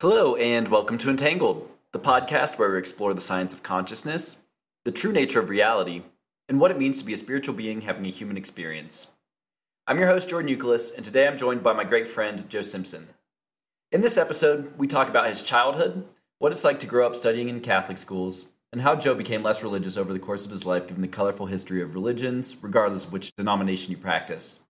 Hello, and welcome to Entangled, the podcast where we explore the science of consciousness, the true nature of reality, and what it means to be a spiritual being having a human experience. I'm your host, Jordan Euclid, and today I'm joined by my great friend, Joe Simpson. In this episode, we talk about his childhood, what it's like to grow up studying in Catholic schools, and how Joe became less religious over the course of his life given the colorful history of religions, regardless of which denomination you practice.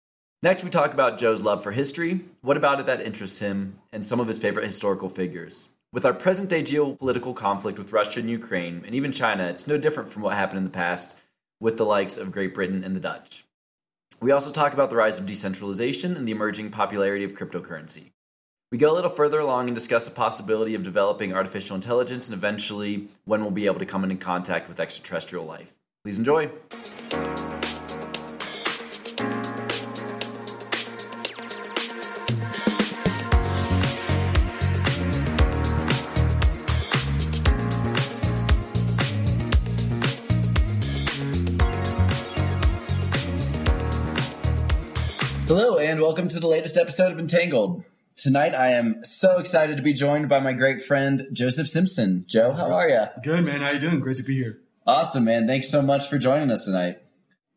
Next, we talk about Joe's love for history, what about it that interests him, and some of his favorite historical figures. With our present day geopolitical conflict with Russia and Ukraine, and even China, it's no different from what happened in the past with the likes of Great Britain and the Dutch. We also talk about the rise of decentralization and the emerging popularity of cryptocurrency. We go a little further along and discuss the possibility of developing artificial intelligence and eventually when we'll be able to come into contact with extraterrestrial life. Please enjoy. To the latest episode of Entangled. Tonight, I am so excited to be joined by my great friend Joseph Simpson. Joe, how are you? Good, man. How you doing? Great to be here. Awesome, man. Thanks so much for joining us tonight.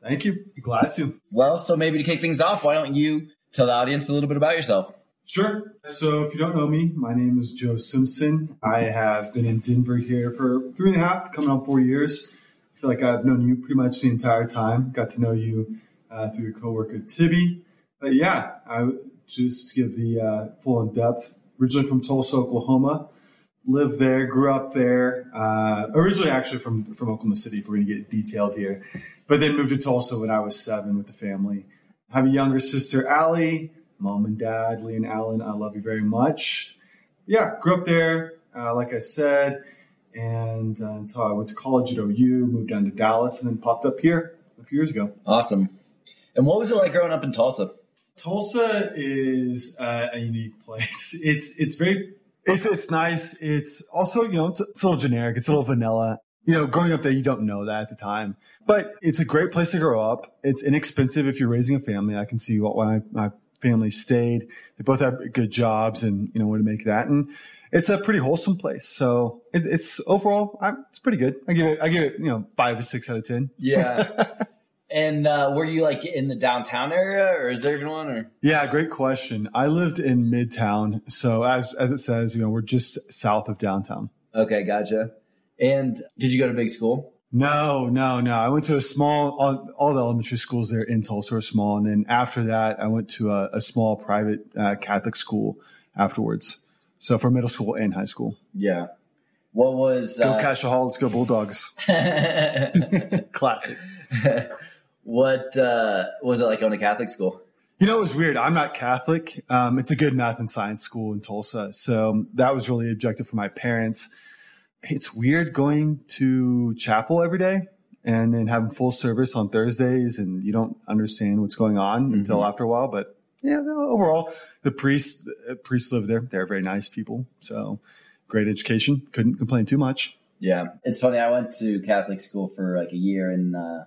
Thank you. Glad to. Well, so maybe to kick things off, why don't you tell the audience a little bit about yourself? Sure. So, if you don't know me, my name is Joe Simpson. I have been in Denver here for three and a half, coming on four years. I feel like I've known you pretty much the entire time. Got to know you uh, through your coworker Tibby. But yeah, I just give the uh, full in depth. Originally from Tulsa, Oklahoma, lived there, grew up there. Uh, originally, actually from from Oklahoma City, if we're going to get detailed here, but then moved to Tulsa when I was seven with the family. have a younger sister, Allie. Mom and dad, Lee and Alan, I love you very much. Yeah, grew up there, uh, like I said, and uh, until I went to college at OU, moved down to Dallas, and then popped up here a few years ago. Awesome. And what was it like growing up in Tulsa? Tulsa is uh, a unique place. It's it's very it's it's nice. It's also you know it's, it's, a little generic. It's a little vanilla. You know, growing up there, you don't know that at the time, but it's a great place to grow up. It's inexpensive if you're raising a family. I can see what when my family stayed. They both have good jobs and you know where to make that and. It's a pretty wholesome place, so it, it's overall, I, it's pretty good. I give it, I give it, you know, five or six out of ten. Yeah, And uh, were you like in the downtown area, or is there even one? Or yeah, great question. I lived in Midtown, so as as it says, you know, we're just south of downtown. Okay, gotcha. And did you go to big school? No, no, no. I went to a small. All, all the elementary schools there in Tulsa are small, and then after that, I went to a, a small private uh, Catholic school afterwards. So for middle school and high school. Yeah. What was go uh? Let's go Bulldogs. Classic. What uh, was it like going to Catholic school? You know, it was weird. I'm not Catholic. Um, it's a good math and science school in Tulsa. So that was really objective for my parents. It's weird going to chapel every day and then having full service on Thursdays and you don't understand what's going on mm-hmm. until after a while. But yeah, overall, the priests, the priests live there. They're very nice people. So great education. Couldn't complain too much. Yeah. It's funny. I went to Catholic school for like a year and, uh,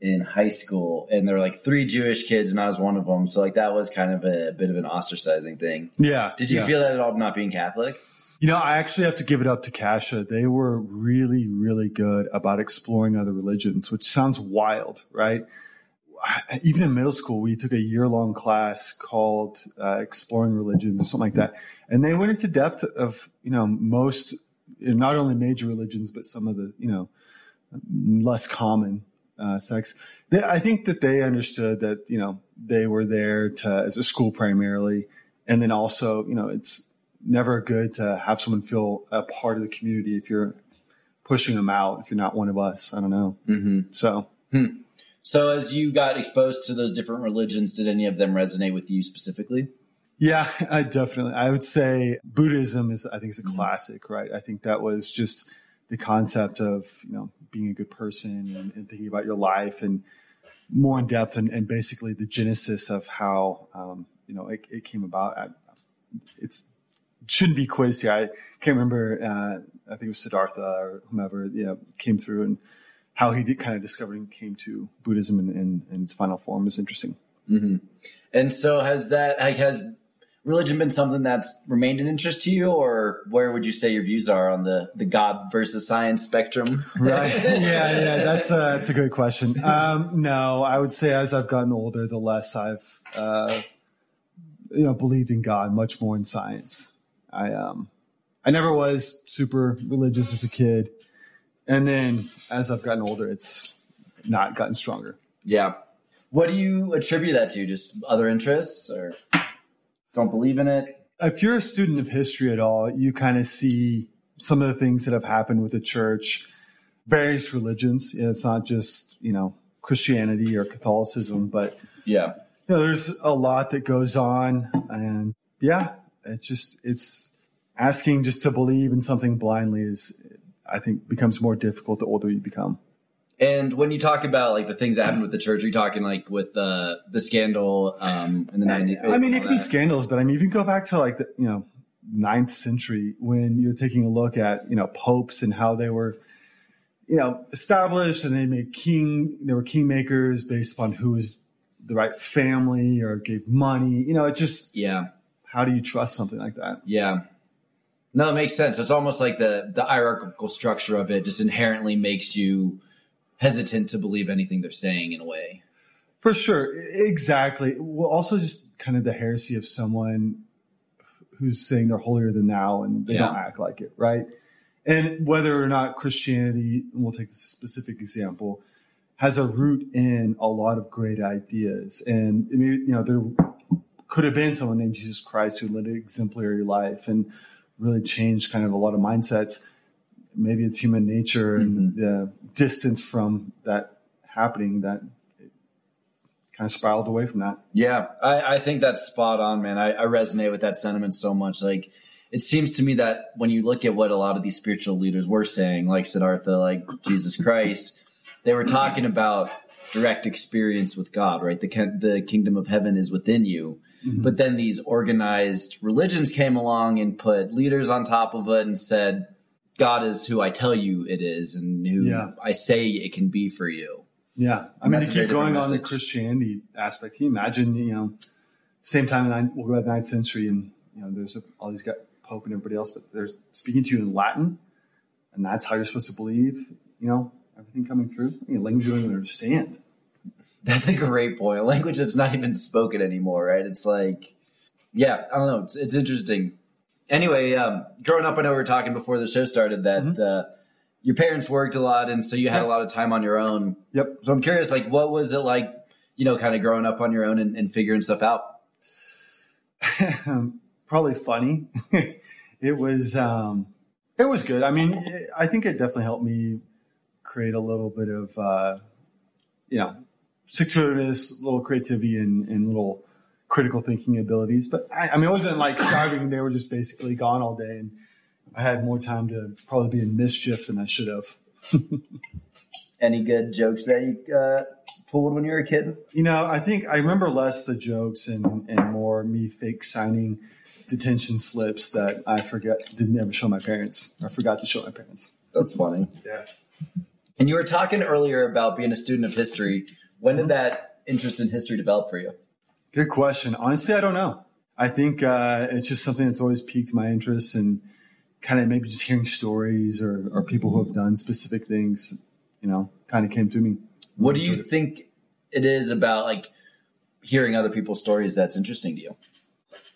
in high school, and there were like three Jewish kids, and I was one of them. So like that was kind of a, a bit of an ostracizing thing. Yeah. Did you yeah. feel that at all not being Catholic? You know, I actually have to give it up to Cascia. They were really, really good about exploring other religions, which sounds wild, right? Even in middle school, we took a year long class called uh, Exploring Religions or something like that. And they went into depth of, you know, most, not only major religions, but some of the, you know, less common uh, sects. They, I think that they understood that you know they were there to as a school primarily, and then also you know it's never good to have someone feel a part of the community if you're pushing them out if you're not one of us. I don't know. Mm-hmm. So. Hmm. So, as you got exposed to those different religions, did any of them resonate with you specifically? Yeah, I definitely. I would say Buddhism is, I think, is a mm-hmm. classic, right? I think that was just the concept of you know being a good person and, and thinking about your life and more in depth and, and basically the genesis of how um, you know it, it came about. I, it's shouldn't be quiz here. I can't remember. Uh, I think it was Siddhartha or whomever you know came through and how he did kind of discovered and came to Buddhism in, in, in its final form is interesting. Mm-hmm. And so has that has religion been something that's remained an interest to you, or where would you say your views are on the the God versus science spectrum? Right. yeah, yeah. That's a that's a good question. Um, no, I would say as I've gotten older, the less I've uh, you know believed in God, much more in science. I um I never was super religious as a kid, and then as I've gotten older, it's not gotten stronger. Yeah. What do you attribute that to? Just other interests, or don't believe in it? If you're a student of history at all, you kind of see some of the things that have happened with the church, various religions. It's not just you know Christianity or Catholicism, but yeah, you know, there's a lot that goes on, and yeah, it's just it's asking just to believe in something blindly is, I think, becomes more difficult the older you become. And when you talk about like the things that happened with the church, are you talking like with the the scandal um, in the 90s? I mean, it could be scandals, but I mean, if you go back to like the you know ninth century when you're taking a look at you know popes and how they were you know established and they made king they were kingmakers based upon who was the right family or gave money. You know, it just yeah. How do you trust something like that? Yeah. No, it makes sense. It's almost like the the hierarchical structure of it just inherently makes you hesitant to believe anything they're saying in a way. For sure. Exactly. Well, also just kind of the heresy of someone who's saying they're holier than now and they yeah. don't act like it, right? And whether or not Christianity, and we'll take this specific example, has a root in a lot of great ideas. And, you know, there could have been someone named Jesus Christ who led an exemplary life and really changed kind of a lot of mindsets maybe it's human nature and mm-hmm. the distance from that happening that kind of spiraled away from that. Yeah, I, I think that's spot on, man. I, I, resonate with that sentiment so much. Like, it seems to me that when you look at what a lot of these spiritual leaders were saying, like Siddhartha, like Jesus Christ, they were talking about direct experience with God, right? The the kingdom of heaven is within you. Mm-hmm. But then these organized religions came along and put leaders on top of it and said, God is who I tell you it is and who yeah. I say it can be for you. Yeah. I and mean, to keep going on the Christianity aspect, can you imagine, you know, same time in we'll go to the ninth century and, you know, there's a, all these got Pope and everybody else, but they're speaking to you in Latin and that's how you're supposed to believe, you know, everything coming through. I mean, language you don't even understand. That's a great point. A language that's not even spoken anymore, right? It's like, yeah, I don't know. It's, it's interesting anyway, um, growing up, I know we were talking before the show started that mm-hmm. uh, your parents worked a lot, and so you had yep. a lot of time on your own. Yep. So I'm curious, like, what was it like, you know, kind of growing up on your own and, and figuring stuff out? Probably funny. it was. Um, it was good. I mean, I think it definitely helped me create a little bit of, uh, you know, stick little creativity and, and little critical thinking abilities. But I, I mean, it wasn't like starving. They were just basically gone all day. And I had more time to probably be in mischief than I should have. Any good jokes that you uh, pulled when you were a kid? You know, I think I remember less the jokes and, and more me fake signing detention slips that I forget didn't ever show my parents. I forgot to show my parents. That's funny. Yeah. And you were talking earlier about being a student of history. When did that interest in history develop for you? Good question. Honestly, I don't know. I think uh, it's just something that's always piqued my interest and kind of maybe just hearing stories or, or people who have done specific things, you know, kind of came to me. What do you think it is about like hearing other people's stories that's interesting to you?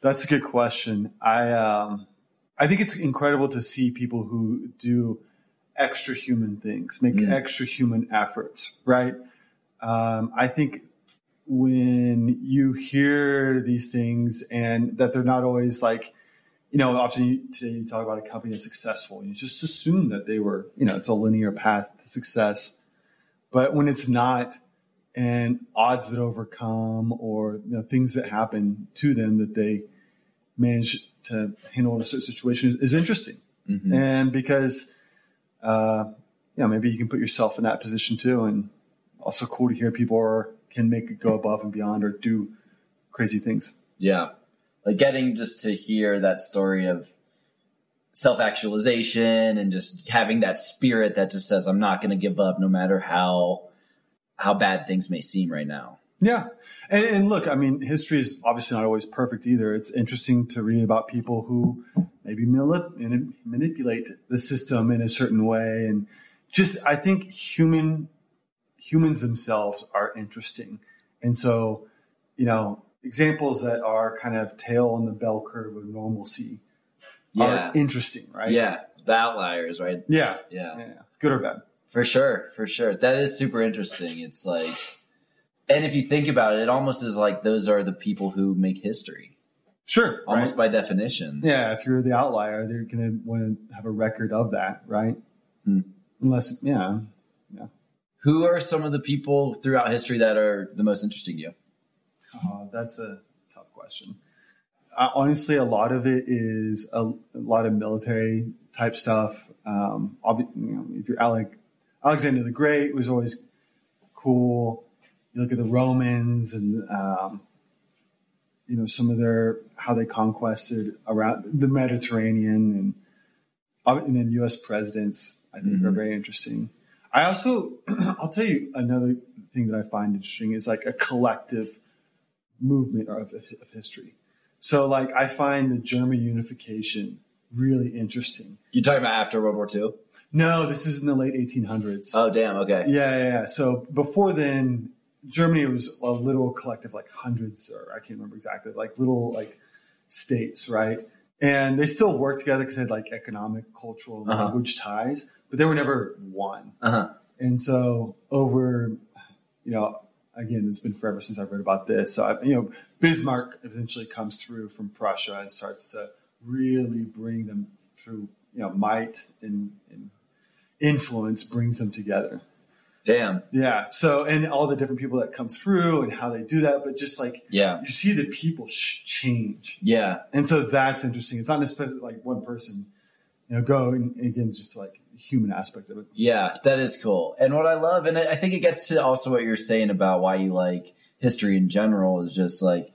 That's a good question. I um, I think it's incredible to see people who do extra human things, make mm. extra human efforts, right? Um, I think when you hear these things and that they're not always like, you know, often you, today you talk about a company that's successful. You just assume that they were, you know, it's a linear path to success. But when it's not, and odds that overcome or you know, things that happen to them that they manage to handle in a certain situation is, is interesting. Mm-hmm. And because, uh, you know, maybe you can put yourself in that position too. And also cool to hear people are can make it go above and beyond or do crazy things. Yeah. Like getting just to hear that story of self actualization and just having that spirit that just says, I'm not going to give up no matter how, how bad things may seem right now. Yeah. And, and, look, I mean, history is obviously not always perfect either. It's interesting to read about people who maybe manipulate the system in a certain way. And just, I think human, humans themselves are interesting. And so, you know, examples that are kind of tail on the bell curve of normalcy yeah. are interesting, right? Yeah. The outliers, right? Yeah. Yeah. yeah. Good or bad. For sure. For sure. That is super interesting. It's like, and if you think about it, it almost is like those are the people who make history. Sure. Almost right? by definition. Yeah. If you're the outlier, they're going to want to have a record of that, right? Hmm. Unless. Yeah. Who are some of the people throughout history that are the most interesting to you? Oh, that's a tough question. Uh, honestly, a lot of it is a, a lot of military type stuff. Um, you know, if you're Alec, Alexander the Great was always cool. You look at the Romans and um, you know some of their how they conquested around the Mediterranean and uh, and then U.S. presidents. I think mm-hmm. are very interesting. I also I'll tell you another thing that I find interesting is like a collective movement of, of history. So like I find the German unification really interesting. You're talking about after World War II? No, this is in the late 1800s. Oh, damn. Okay. Yeah, yeah, yeah. So before then, Germany was a little collective, like hundreds, or I can't remember exactly, like little like states, right? And they still worked together because they had like economic, cultural, uh-huh. language ties, but they were never one. Uh-huh. And so over, you know, again, it's been forever since I've read about this. So, I, you know, Bismarck eventually comes through from Prussia and starts to really bring them through, you know, might and, and influence brings them together. Damn. Yeah. So, and all the different people that come through and how they do that, but just like, yeah, you see the people sh- change. Yeah. And so that's interesting. It's not necessarily like one person, you know, go and again, just like human aspect of it. Yeah, that is cool. And what I love, and I think it gets to also what you're saying about why you like history in general is just like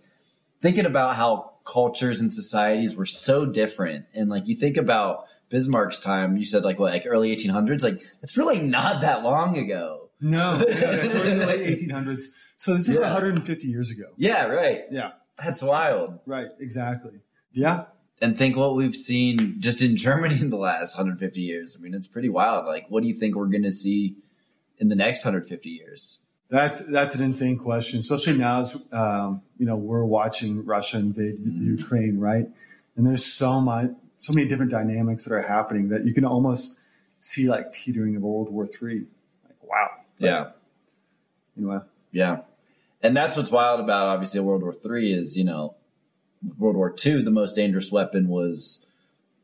thinking about how cultures and societies were so different. And like you think about Bismarck's time, you said like what, like early 1800s? Like it's really not that long ago. No, yeah, sort of the late 1800s. So this is yeah. 150 years ago. Yeah, right. Yeah. That's wild. Right, exactly. Yeah. And think what we've seen just in Germany in the last 150 years. I mean, it's pretty wild. Like, what do you think we're going to see in the next 150 years? That's that's an insane question, especially now as um, you know we're watching Russia invade mm-hmm. Ukraine, right? And there's so much, so many different dynamics that are happening that you can almost see like teetering of World War Three. Like, wow. yeah. Anyway. Yeah, and that's what's wild about obviously World War Three is you know World War Two the most dangerous weapon was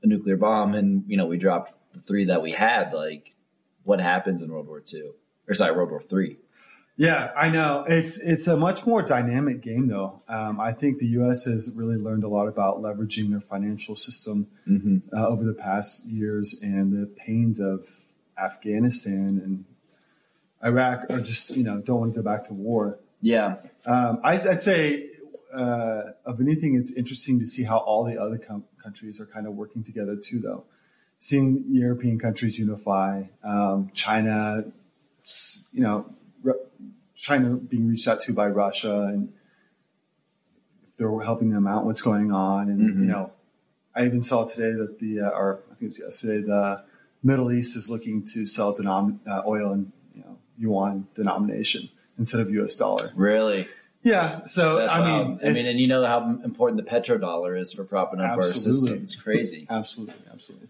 a nuclear bomb, and you know we dropped the three that we had. Like, what happens in World War Two or sorry World War Three? Yeah, I know. It's it's a much more dynamic game, though. Um, I think the U.S. has really learned a lot about leveraging their financial system mm-hmm. uh, over the past years, and the pains of Afghanistan and Iraq are just you know don't want to go back to war. Yeah, um, I, would say uh, of anything, it's interesting to see how all the other com- countries are kind of working together too, though. Seeing European countries unify, um, China, you know China being reached out to by Russia and if they're helping them out, what's going on. And, mm-hmm. you know, I even saw today that the, uh, or I think it was yesterday, the Middle East is looking to sell denom- uh, oil in you know, yuan denomination instead of US dollar. Really? Yeah. So, That's I mean, I mean, and you know how important the petrodollar is for propping up absolutely. our system. It's crazy. absolutely. Absolutely.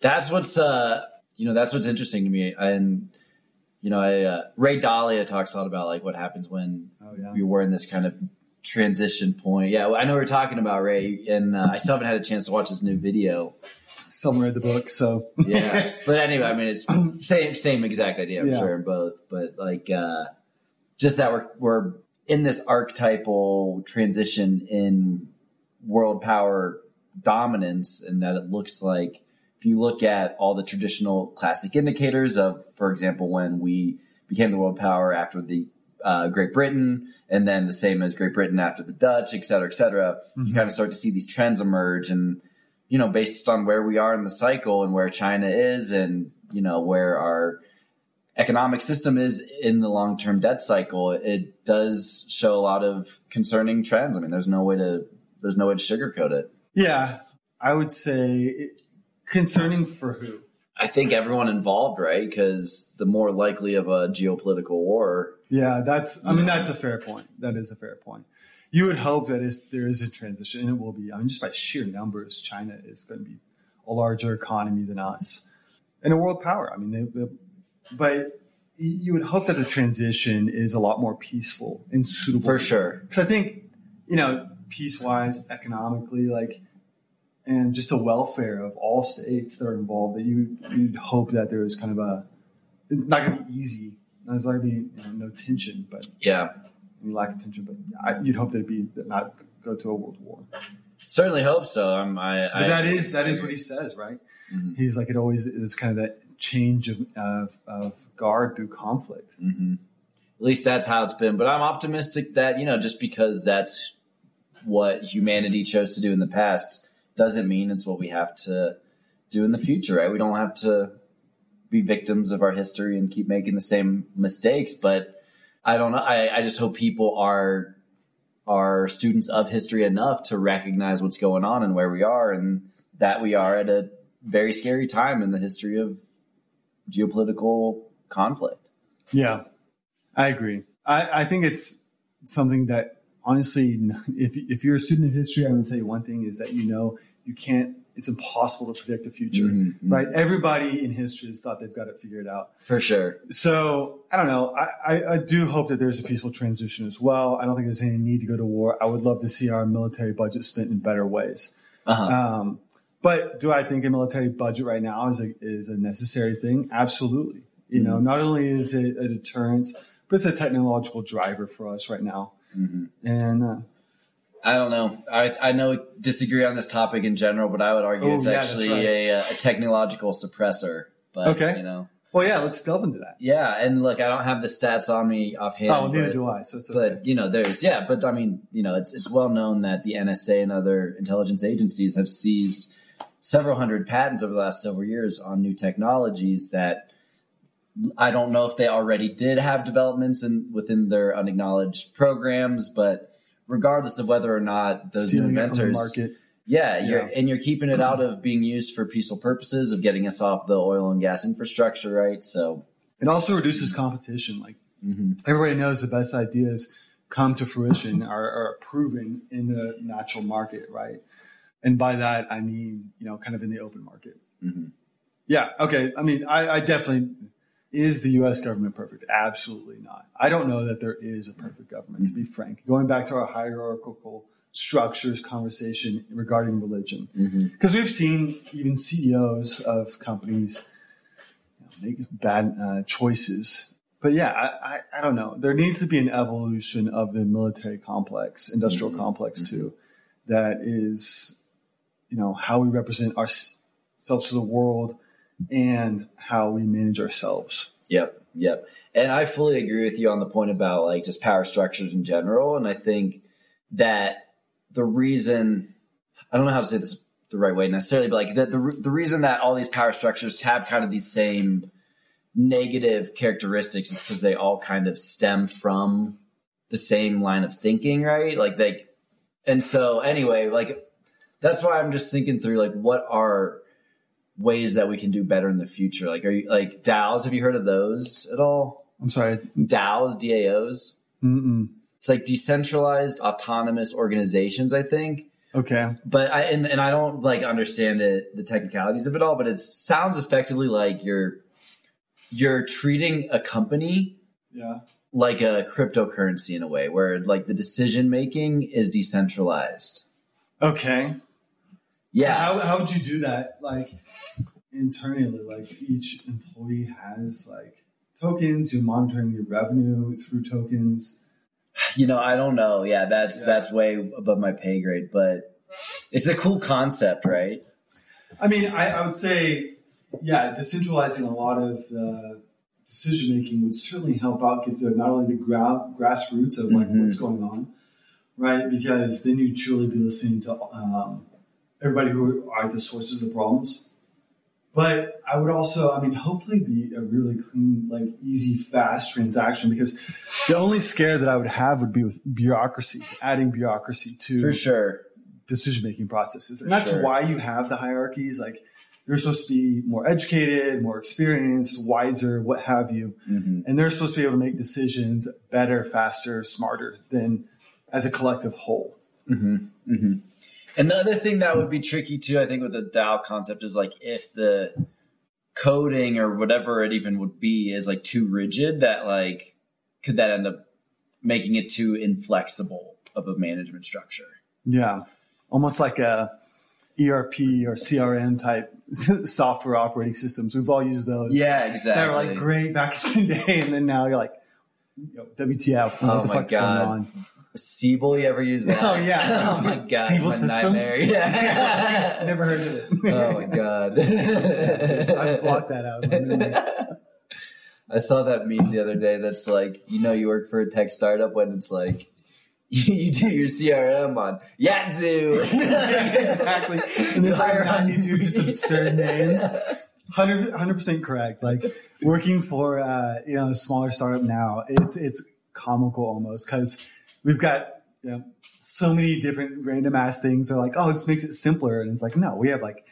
That's what's, uh, you know, that's what's interesting to me. And, you know, I, uh, Ray Dalio talks a lot about like what happens when oh, yeah. we were in this kind of transition point. Yeah, I know we are talking about Ray, and uh, I still haven't had a chance to watch his new video. Somewhere in the book, so yeah. But anyway, I mean, it's same same exact idea, I'm yeah. sure, in both. But like, uh, just that we're we're in this archetypal transition in world power dominance, and that it looks like if you look at all the traditional classic indicators of, for example, when we became the world power after the uh, Great Britain, and then the same as Great Britain after the Dutch, et cetera, et cetera, mm-hmm. you kind of start to see these trends emerge. And, you know, based on where we are in the cycle and where China is and, you know, where our economic system is in the long term debt cycle, it does show a lot of concerning trends. I mean, there's no way to there's no way to sugarcoat it. Yeah, I would say concerning for who. I think everyone involved, right? Because the more likely of a geopolitical war. Yeah, that's. I mean, that's a fair point. That is a fair point. You would hope that if there is a transition, and it will be. I mean, just by sheer numbers, China is going to be a larger economy than us and a world power. I mean, they, they, but you would hope that the transition is a lot more peaceful and suitable for sure. Because I think you know, peace wise, economically, like, and just the welfare of all states that are involved, that you you'd hope that there is kind of a it's not going to be easy. There's not going to be you know, no tension, but yeah, any lack of tension. But I, you'd hope that it'd be that not go to a world war. Certainly hope so. Um, I, but I, that is that is what he says, right? Mm-hmm. He's like it always is kind of that change of of, of guard through conflict. Mm-hmm. At least that's how it's been. But I'm optimistic that you know just because that's what humanity chose to do in the past doesn't mean it's what we have to do in the future, right? We don't have to be victims of our history and keep making the same mistakes. But I don't know. I, I just hope people are are students of history enough to recognize what's going on and where we are, and that we are at a very scary time in the history of geopolitical conflict. Yeah, I agree. I, I think it's something that honestly, if, if you're a student of history, I'm going to tell you one thing is that you know you can't, it's impossible to predict the future, mm-hmm, mm-hmm. right? Everybody in history has thought they've got it figured out. For sure. So I don't know. I, I, I, do hope that there's a peaceful transition as well. I don't think there's any need to go to war. I would love to see our military budget spent in better ways. Uh-huh. Um, but do I think a military budget right now is a, is a necessary thing? Absolutely. You mm-hmm. know, not only is it a deterrence, but it's a technological driver for us right now. Mm-hmm. And uh, I don't know. I I know disagree on this topic in general, but I would argue oh, it's yeah, actually right. a, a, technological suppressor. But okay. you know. Well, yeah, let's delve into that. Yeah, and look, I don't have the stats on me offhand. Oh, neither but, do I. So it's okay. But you know, there's yeah, but I mean, you know, it's it's well known that the NSA and other intelligence agencies have seized several hundred patents over the last several years on new technologies that I don't know if they already did have developments in, within their unacknowledged programs, but regardless of whether or not those Stealing inventors, yeah, you're, and you're keeping it out of being used for peaceful purposes of getting us off the oil and gas infrastructure, right? So it also reduces competition. Like mm-hmm. everybody knows, the best ideas come to fruition are, are proven in the natural market, right? And by that I mean, you know, kind of in the open market. Mm-hmm. Yeah. Okay. I mean, I, I definitely is the US government perfect? Absolutely not. I don't know that there is a perfect government, to be frank. Going back to our hierarchical structures conversation regarding religion, because mm-hmm. we've seen even CEOs of companies you know, make bad uh, choices. But yeah, I, I, I, don't know. There needs to be an evolution of the military complex, industrial mm-hmm. complex mm-hmm. too, that is, you know, how we represent ourselves to the world and how we manage ourselves. Yep, yep. And I fully agree with you on the point about like just power structures in general. And I think that the reason I don't know how to say this the right way necessarily, but like the, the, the reason that all these power structures have kind of these same negative characteristics is because they all kind of stem from the same line of thinking, right? Like they, and so anyway, like that's why I'm just thinking through like what are ways that we can do better in the future? Like, are you like DAOs? Have you heard of those at all? I'm sorry, DAOs, DAOs. Mm-mm. It's like decentralized autonomous organizations. I think. Okay. But I and, and I don't like understand it the technicalities of it all, but it sounds effectively like you're you're treating a company yeah like a cryptocurrency in a way where like the decision making is decentralized. Okay. Yeah. So how, how would you do that? Like internally, like each employee has like tokens, you're monitoring your revenue through tokens. You know, I don't know. Yeah, that's yeah. that's way above my pay grade, but it's a cool concept, right? I mean, I, I would say, yeah, decentralizing a lot of uh, decision making would certainly help out get to not only the gra- grassroots of like mm-hmm. what's going on, right? Because then you'd truly be listening to um, everybody who are the sources of the problems. But I would also, I mean, hopefully be a really clean, like easy, fast transaction because the only scare that I would have would be with bureaucracy, adding bureaucracy to For sure. decision making processes. And that's sure. why you have the hierarchies. Like you're supposed to be more educated, more experienced, wiser, what have you. Mhm. And they're supposed to be able to make decisions better, faster, smarter than as a collective whole. Mm-hmm. And the other thing that would be tricky too, I think, with the DAO concept is like if the coding or whatever it even would be is like too rigid, that like could that end up making it too inflexible of a management structure? Yeah. Almost like a ERP or CRM type software operating systems. We've all used those. Yeah, exactly. were like great back in the day. And then now you're like, WTF. Oh the fuck's going God. on? Siebel, you ever use that? Oh, yeah. oh my god, Siebel Systems? nightmare. Yeah. Never heard of it. oh my god. I blocked that out. of my memory. I saw that meme the other day that's like, you know, you work for a tech startup when it's like, you do your CRM on. Yeah, exactly. And there's like Hire on- 92 just absurd names. 100 percent correct. Like working for uh, you know a smaller startup now, it's it's comical almost because we've got you know, so many different random ass things. They're like, oh, this makes it simpler, and it's like, no, we have like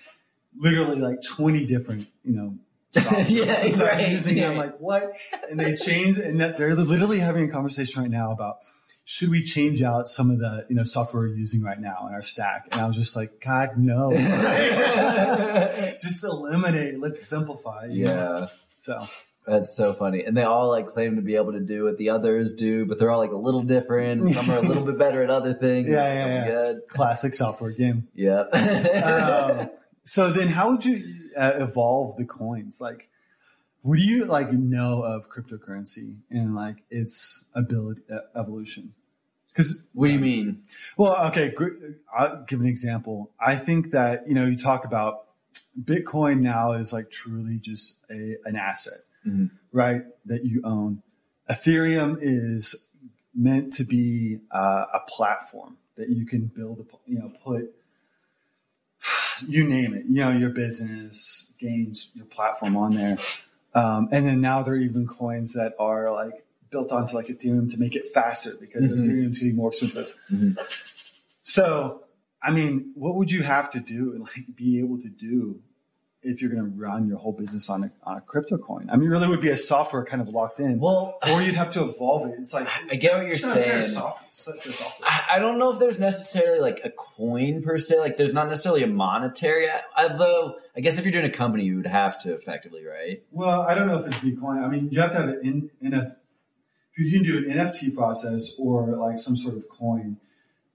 literally like 20 different you know. Yeah, that I'm using. And I'm like, what? And they change, and that they're literally having a conversation right now about should we change out some of the you know software we're using right now in our stack? And I was just like, God, no. just eliminate. Let's simplify. you know? yeah. So That's so funny. And they all like claim to be able to do what the others do, but they're all like a little different. And some are a little bit better at other things. Yeah, yeah, yeah. Good. classic software game. Yeah. Um, so then, how would you uh, evolve the coins? Like, what do you like know of cryptocurrency and like its ability uh, evolution? Because what do you mean? Well, okay, gr- I'll give an example. I think that, you know, you talk about Bitcoin now is like truly just a, an asset, Mhm. right? That you own. Ethereum is meant to be uh, a platform that you can build, a, you know, put, you name it, you know, your business, games, your platform on there. Um, and then now there are even coins that are like built onto like Ethereum to make it faster because Mhm. Ethereum's getting more expensive. Mhm. So, I mean, what would you have to do and like be able to do if you're going to run your whole business on a, on a crypto coin? I mean, really would be a software kind of locked in, Well, or you'd have to evolve it. It's like I get what you're it's not a fair saying. software. Software. I I don't know if there's necessarily like a coin per se. Like, there's not necessarily a monetary. Although, I guess if you're doing a company, you would have to effectively, right? Well, I don't know if it's Bitcoin. I mean, you have to have an in, NF, you can do an NFT process or like some sort of coin.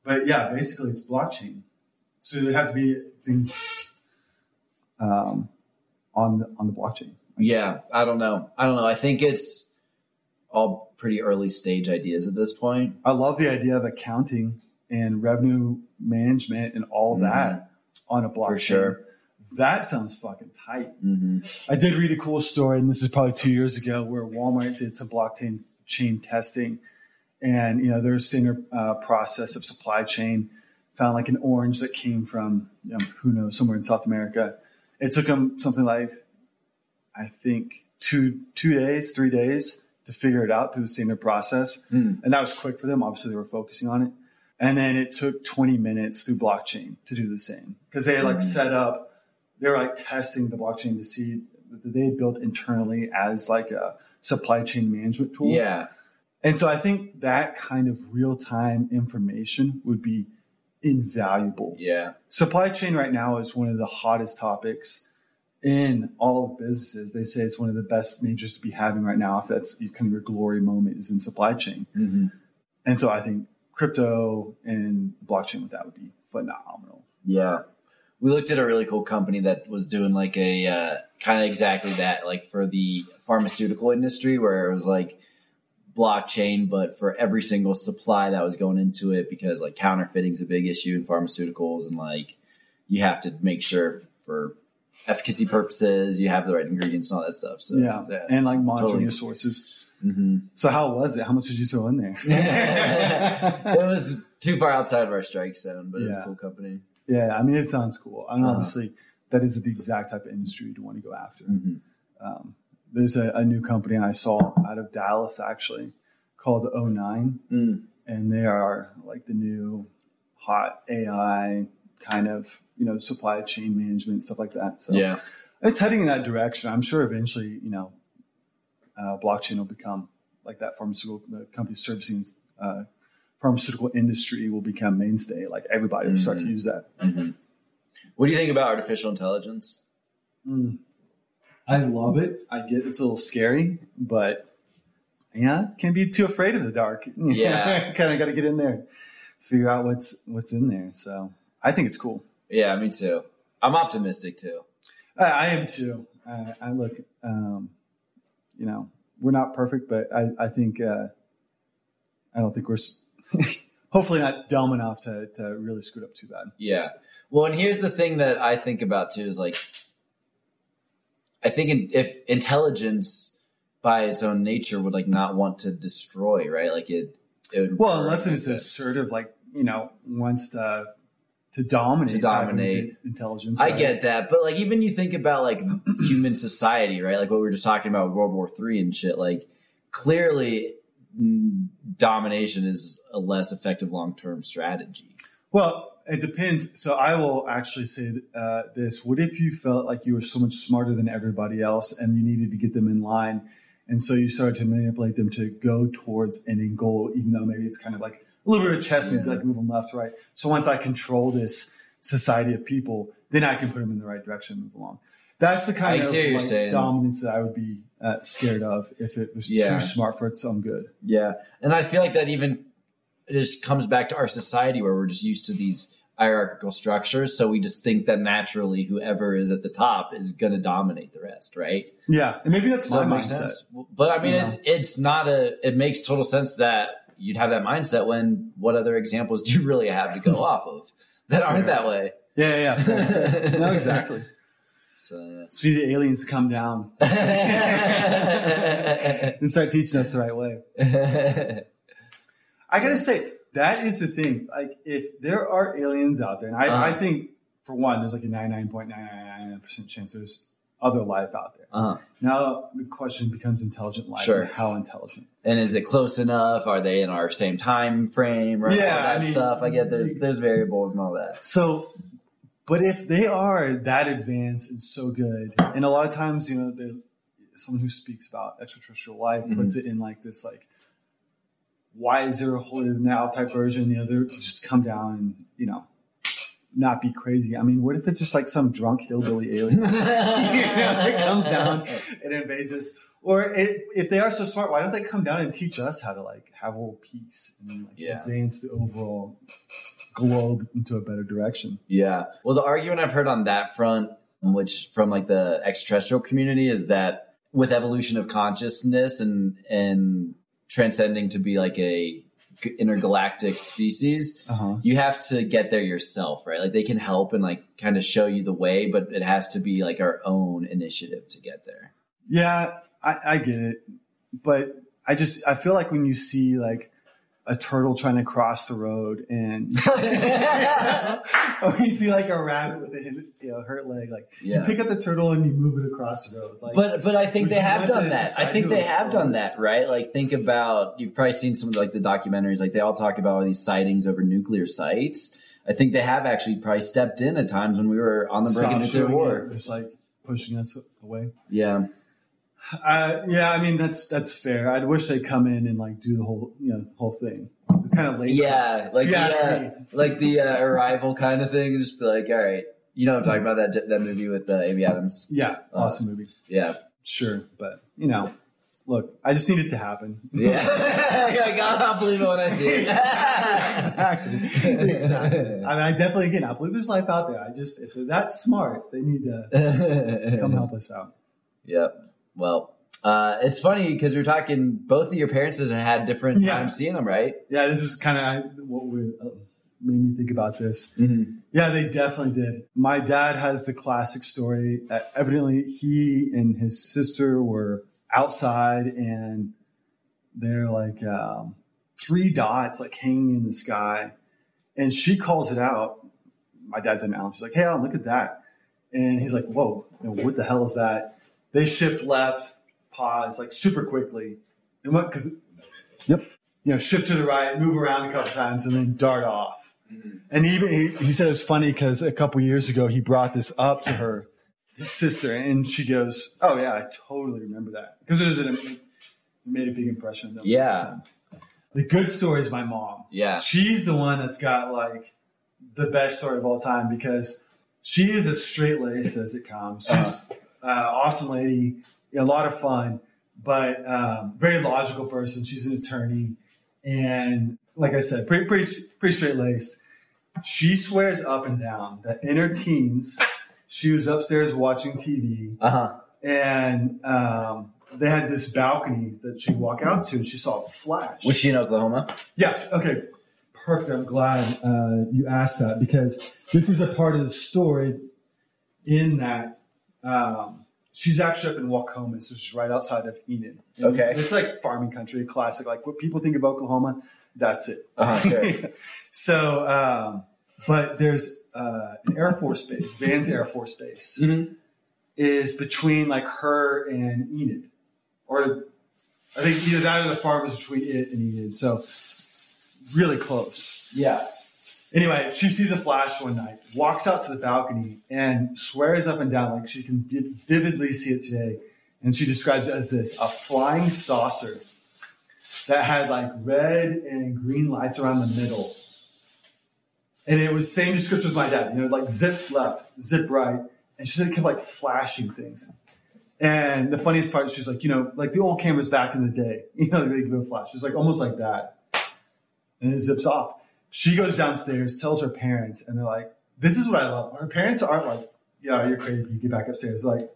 But yeah, basically it's blockchain. So there have to be things um, on the, on the blockchain. Yeah, I don't know. I don't know. I think it's all pretty early stage ideas at this point. I love the idea of accounting and revenue management and all that on a blockchain. For sure. That sounds fucking tight. hmm I did read a cool story, and this is probably two years ago, where Walmart did some blockchain chain testing, and you know their standard uh, process of supply chain found like an orange that came from you know, who knows somewhere in South America. It took them something like I think two two days, three days to figure it out through the standard process, Hmm. and that was quick for them. Obviously, they were focusing on it. And then it took 20 minutes through blockchain to do the same because they had like Mhm. set up, they were like testing the blockchain to see that they had built internally as like a supply chain management tool. Yeah. And so I think that kind of real time information would be invaluable. Yeah. Supply chain right now is one of the hottest topics in all of businesses. They say it's one of the best majors to be having right now if that's kind of your glory moment is in supply chain. hmm And so I think crypto and blockchain with that would be phenomenal. Yeah. We looked at a really cool company that was doing like a uh, kind of exactly that, like for the pharmaceutical industry, where it was like blockchain, but for every single supply that was going into it, because like counterfeiting is a big issue in pharmaceuticals, and like you have to make sure for efficacy purposes you have the right ingredients and all that stuff. So yeah. And like monitoring totally. your sources. hmm So how was it? How much did you throw in there? it was too far outside of our strike zone, but it's a cool company. yeah, I mean, it sounds cool. I mean, Uh-huh. obviously, that is the exact type of industry you'd want to go after. Mhm. Um, there's a, a new company I saw out of Dallas actually called O9, Mm. and they are like the new hot AI kind of you know supply chain management stuff like that. So Yeah. it's heading in that direction. I'm sure eventually you know uh, blockchain will become like that pharmaceutical the company servicing uh, pharmaceutical industry will become mainstay. Like everybody will start to Mhm. use that. hmm What do you think about artificial intelligence? Mm. I love it. I get it's a little scary, but yeah, can't be too afraid of the dark. Yeah. kind of got to get in there, figure out what's what's in there. So I think it's cool. Yeah, me too. I'm optimistic too. I, I am too. I, I look, um, you know, we're not perfect, but I I think uh, I don't think we're hopefully not dumb enough to to really screw it up too bad. Yeah. Well, and here's the thing that I think about too is like, I think in, if intelligence by its own nature would like not want to destroy, right? Like it, it would. Well, unless it's assertive, like you know, wants to to dominate, To dominate. inte- intelligence. I get that, but like even you think about like human society, right? Like what we were just talking about World War Three and shit. Like clearly, domination is a less effective long term strategy. Well, it depends. So I will actually say uh, this: What if you felt like you were so much smarter than everybody else, and you needed to get them in line, and so you started to manipulate them to go towards an end goal, even though maybe it's kind of like a little bit of chess, move, Yeah. like move them left to right. So once I control this society of people, then I can put them in the right direction, and move along. That's the kind I of see what you're like, dominance that I would be uh, scared of if it was Yeah. too smart for its own good. Yeah, and I feel like that even just comes back to our society where we're just used to these hierarchical structures, so we just think that naturally whoever is at the top is going to dominate the rest, right? Yeah, and maybe that's that my mindset. sense? But I mean, it, it's not a. It makes total sense that you'd have that mindset when what other examples do you really have to go off of that aren't that way? Yeah, yeah, yeah. no, exactly. So, It's for the aliens come down and start teaching us the right way. I gotta say, that is the thing. Like, if there are aliens out there, and I, Uh-huh. I think, for one, there's like a 99.999% chance there's other life out there. uh-huh. Now, the question becomes intelligent life. Sure. How intelligent? And is it close enough? Are they in our same time frame? Right? Yeah, all that I mean- stuff. I get there's there's variables and all that. So, but if they are that advanced and so good, and a lot of times, you know, the, someone who speaks about extraterrestrial life Mm-hmm. puts it in like this, like, why is there a holier than thou type version? You know, they're just come down and, you know, not be crazy. I mean, what if it's just like some drunk hillbilly alien? you know, it comes down and invades us. Or it, if they are so smart, why don't they come down and teach us how to like have world peace and like Yeah. advance the overall globe into a better direction? Yeah. Well, the argument I've heard on that front, which from like the extraterrestrial community, is that with evolution of consciousness and and transcending to be like a intergalactic species, Uh huh. you have to get there yourself, right? Like they can help and like kind of show you the way, but it has to be like our own initiative to get there. Yeah, I, I get it, but I just I feel like when you see like a turtle trying to cross the road and or you see like a rabbit with a you know, hurt leg, like Yeah. you pick up the turtle and you move it across the road. Like, But but I think they have done that. I think they have done that, right? Like think about you've probably seen some of like the documentaries. Like they all talk about all these sightings over nuclear sites. I think they have actually probably stepped in at times when we were on the brink of nuclear war. it, just like pushing us away. Yeah, Uh, yeah, I mean that's that's fair. I'd wish they'd come in and like do the whole you know the whole thing. They're kind of late. yeah, like the If you ask uh, like the uh, arrival kind of thing. Just be like, all right, you know, I'm talking about that that movie with uh, Amy Adams. Yeah, awesome movie. Yeah, Sure, but you know, look, I just need it to happen. yeah. like, I'll believe it when I see it. exactly. exactly. I mean, I definitely again, I believe there's life out there. I just if they're that smart, they need to come help us out. Yep. Well, uh, it's funny because we're talking. Both of your parents have had different Yeah. times seeing them, right? Yeah, this is kind of what we uh, made me think about this. Mm-hmm. Yeah, they definitely did. My dad has the classic story. Uh, evidently, he and his sister were outside, and they're like um, three dots like hanging in the sky, and she calls it out. My dad's in Alan. She's like, "Hey, Alan, look at that!" and he's like, "Whoa, you know, what the hell is that?" They shift left, pause like super quickly, and what? Because Yep. you know, shift to the right, move around a couple times, and then dart off. And even he, he said it was funny because a couple years ago he brought this up to her, his sister, and she goes, "Oh yeah, I totally remember that because it was an, it made a big impression." on them. Yeah. The good story is my mom. Yeah. She's the one that's got like the best story of all time because she is as straight laced as it comes. She's uh, awesome lady, a lot of fun, but um, very logical person. She's an attorney, and like I said, pretty pretty pretty straight laced. She swears up and down that in her teens, she was upstairs watching TV Uh huh. and um, they had this balcony that she'd walk out to, and she saw a flash. Was she in Oklahoma? yeah, okay, perfect. I'm glad uh, you asked that because this is a part of the story in that um, she's actually up in Waukomis, which is right outside of Enid. And Okay. it's like farming country, classic. Like what people think of Oklahoma, that's it. Uh-huh, sure. so, um, but there's uh, an Air Force base, Vance Air Force Base Mhm. is between like her and Enid, or I think either that or the farm is between it and Enid. So really close. Yeah. Anyway, she sees a flash one night, walks out to the balcony, and swears up and down like she can vividly see it today. And she describes it as this: a flying saucer that had like red and green lights around the middle. And it was same description as my dad, you know, like zip left, zip right. And she said it kept like flashing things. And the funniest part is she's like, you know, like the old cameras back in the day, you know, they give a flash. She's like almost like that. And it zips off. She goes downstairs, tells her parents, and they're like, this is what I love. Her parents aren't like, yeah, you're crazy. Get back upstairs. They're like,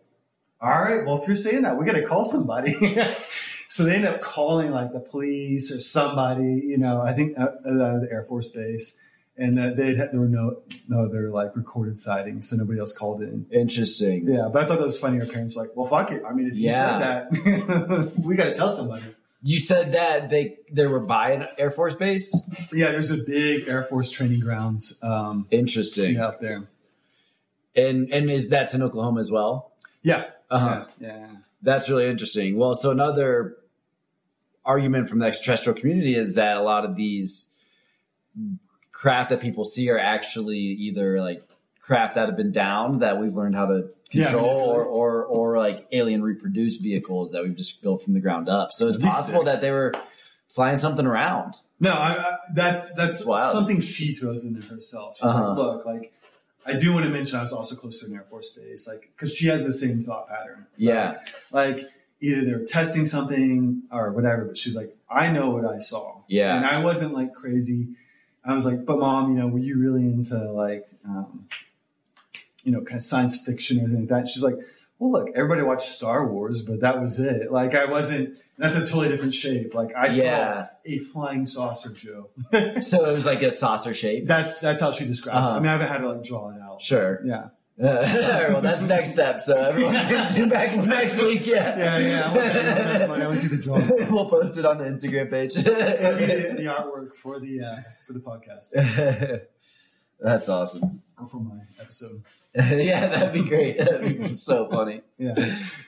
all right, well, if you're saying that, we got to call somebody. so they end up calling like the police or somebody, you know, I think out of the Air Force Base. And that they had, there were no no other like recorded sightings, so nobody else called in. Interesting. Yeah, but I thought that was funny. Her parents were like, well, fuck it. I mean, if you Yeah. said that, we got to tell somebody. You said that they they were by an Air Force base. Yeah, there's a big Air Force training grounds um, Interesting. out there. And and is that's in Oklahoma as well? Yeah, Uh-huh. yeah, yeah. That's really interesting. Well, so another argument from the extraterrestrial community is that a lot of these craft that people see are actually either like craft that have been down that we've learned how to Yeah, control yeah. or, or or like alien reproduced vehicles that we've just built from the ground up. So it's possible that they were flying something around. No, I, I, that's that's something she throws in there herself. She's Uh-huh. like, look, like I do want to mention I was also close to an Air Force base, like because she has the same thought pattern. right? Yeah. like either they're testing something or whatever. But she's like, I know what I saw. Yeah. and I wasn't like crazy. I was like, but mom, you know, were you really into like, um, you know, kind of science fiction or anything like that? She's like, well, look, everybody watched Star Wars, but that was it. Like, I wasn't. That's a totally different shape. Like, I Yeah. saw a flying saucer, Joe. So it was like a saucer shape. that's that's how she describes Uh-huh. it. I mean, I haven't had to like draw it out. Sure. Yeah. Right, well, that's next step. So everyone's gonna tune back next week. Yeah. Yeah, yeah. I want, I want. I want to see the drawing. we'll post it on the Instagram page. It'll be the, the artwork for the uh, for the podcast That's awesome. or for my episode. yeah, that'd be great. That'd be so funny. Yeah.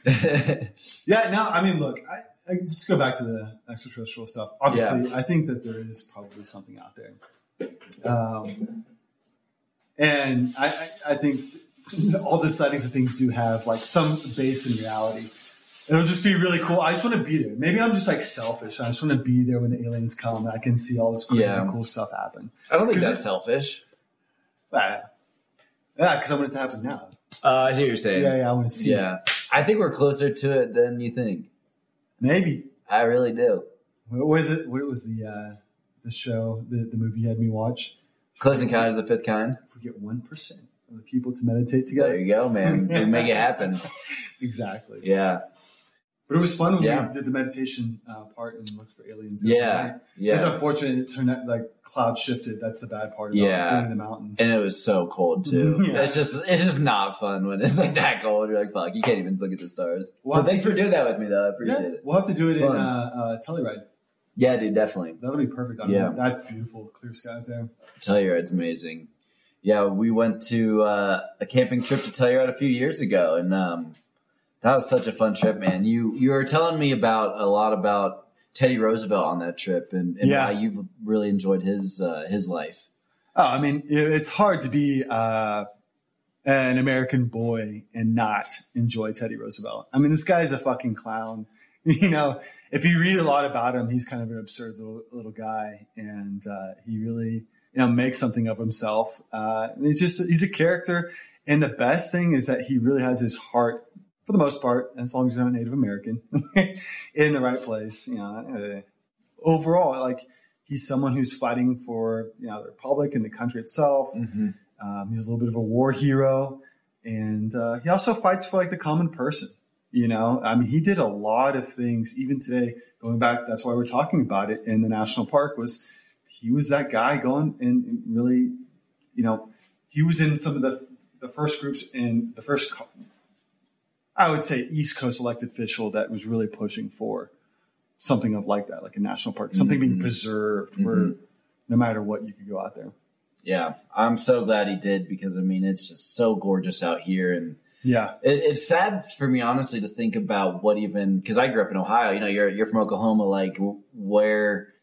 Yeah, no, I mean, look, I, I just go back to the extraterrestrial stuff. Obviously, I think that there is probably something out there. Um, and I, I, I think all the sightings of things do have like some base in reality. It'll just be really cool. I just want to be there. Maybe I'm just like selfish. I just want to be there when the aliens come and I can see all this crazy Yeah. cool stuff happen. I don't think that's selfish. But, yeah, because I want it to happen now. Uh, I see what you're saying. Yeah, yeah, I want to see it. Yeah. I think we're closer to it than you think. Maybe. I really do. What was it? What was the uh, the show, the, the movie you had me watch? Close Encounters of the Fifth Kind. If we get one percent of the people to meditate together, There you go, man. We make it happen. exactly. Yeah. But it was fun when Yeah. we did the meditation uh, part and looked for aliens. Yeah. It's Yeah. unfortunate it turned out like cloud shifted. That's the bad part about Yeah. being in the mountains. And it was so cold too. Yeah. It's just it's just not fun when it's like that cold. You're like, fuck, you can't even look at the stars. Well, thanks for doing that with me though. I appreciate yeah, it. we'll have to do it It's in fun. uh, uh, Telluride. Yeah, dude, definitely. That'll be perfect. I Yeah. that's beautiful. Clear skies there. I tell amazing. Yeah, we went to uh, a camping trip to Telluride a few years ago, and um, that was such a fun trip, man. You you were telling me about a lot about Teddy Roosevelt on that trip, and, and Yeah. how you've really enjoyed his uh, his life. Oh, I mean, it's hard to be uh, an American boy and not enjoy Teddy Roosevelt. I mean, this guy's a fucking clown. You know, if you read a lot about him, he's kind of an absurd little, little guy, and uh, he really, you know, makes something of himself. Uh, and he's just he's a character. And the best thing is that he really has his heart, for the most part, as long as you're not Native American, in the right place. You know, uh, overall, like he's someone who's fighting for you know the republic and the country itself. Mm-hmm. Um, he's a little bit of a war hero, and uh, he also fights for like the common person. You know, I mean, he did a lot of things. Even today, going back, that's why we're talking about it in the national park. Was he was that guy going and, and really, you know, he was in some of the the first groups in the first, I would say, East Coast elected official that was really pushing for something of like that, like a national park, something being Mhm. preserved, where Mhm. no matter what, you could go out there. Yeah, I'm so glad he did because I mean it's just so gorgeous out here, and Yeah, it, it's sad for me honestly to think about what even because I grew up in Ohio. You know, you're you're from Oklahoma, like where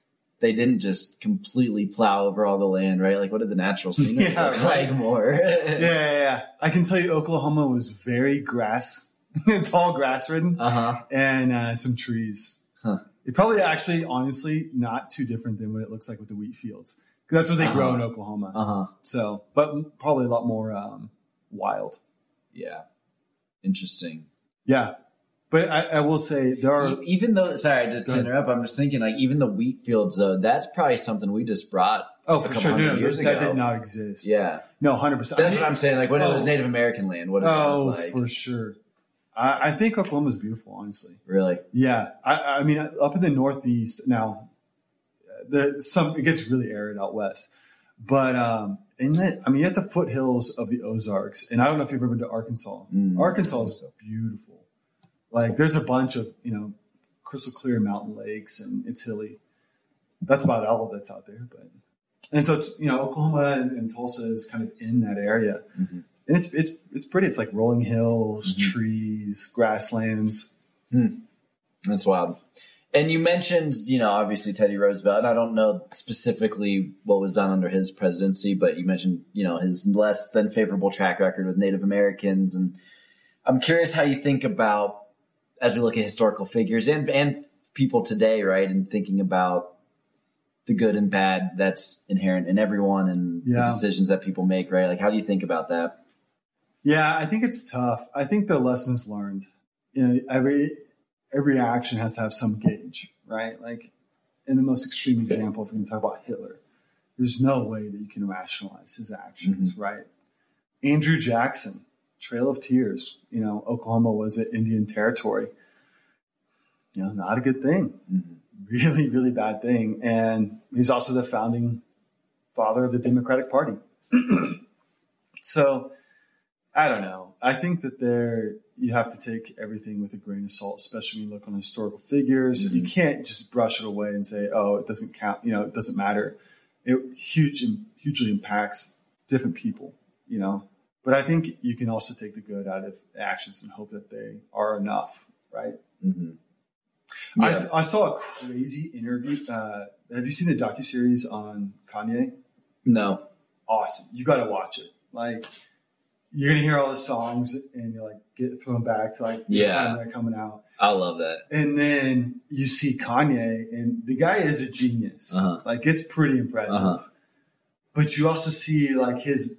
they didn't just completely plow over all the land, right? Like, what did the natural scenery Yeah, look right. like more? yeah, yeah, yeah. I can tell you, Oklahoma was very grass, tall grass ridden, Uh huh. and uh, some trees. Huh. It probably actually, honestly, not too different than what it looks like with the wheat fields, because that's what they grow in Oklahoma. Uh huh. So, but probably a lot more um, wild. Yeah. Interesting. Yeah, but I, I will say there are. Even though, sorry, just to interrupt, I'm just thinking like even the wheat fields though, that's probably something we just brought. Oh, for sure. No, no, years that, ago. did not exist. Yeah, No, hundred percent. that's what I'm saying. Like when it was Oh. Native American land, what that Oh, like? for sure. I, I think Oklahoma's beautiful, honestly. really? Yeah, I, I mean, up in the Northeast now, the some it gets really arid out west, but um, in the I mean, you're at the foothills of the Ozarks, and I don't know if you've ever been to Arkansas. Mm. Arkansas is beautiful. Like, there's a bunch of you know crystal clear mountain lakes, and it's hilly. That's about all that's out there, but and so you know Oklahoma and, and Tulsa is kind of in that area, Mhm. And it's it's it's pretty. It's like rolling hills, Mhm. trees, grasslands. That's wild. And you mentioned, you know, obviously Teddy Roosevelt, and I don't know specifically what was done under his presidency, but you mentioned, you know, his less than favorable track record with Native Americans. And I'm curious how you think about, as we look at historical figures and, and people today, right, and thinking about the good and bad that's inherent in everyone and the decisions that people make, right? Like, how do you think about that? Yeah, I think it's tough. I think the lessons learned. You know, every every action has to have some gauge, right? Like in the most extreme example, if we can talk about Hitler, there's no way that you can rationalize his actions, right? Andrew Jackson, Trail of Tears. You know, Oklahoma was an Indian territory. You know, not a good thing. Mhm. Really, really bad thing. And he's also the founding father of the Democratic Party. so I don't know. I think that there you have to take everything with a grain of salt, especially when you look on historical figures. You can't just brush it away and say, "Oh, it doesn't count." You know, it doesn't matter. It huge hugely impacts different people. You know, but I think you can also take the good out of actions and hope that they are enough, right? Mm-hmm. I, I saw a crazy interview. Uh, have you seen the docu series on Kanye? no. Awesome. You got to watch it. Like you're gonna hear all the songs and you're like get thrown back to like the Yeah. time they're coming out, I love that. and then you see Kanye, and the guy is a genius. Uh-huh. Like it's pretty impressive. Uh-huh. But you also see like his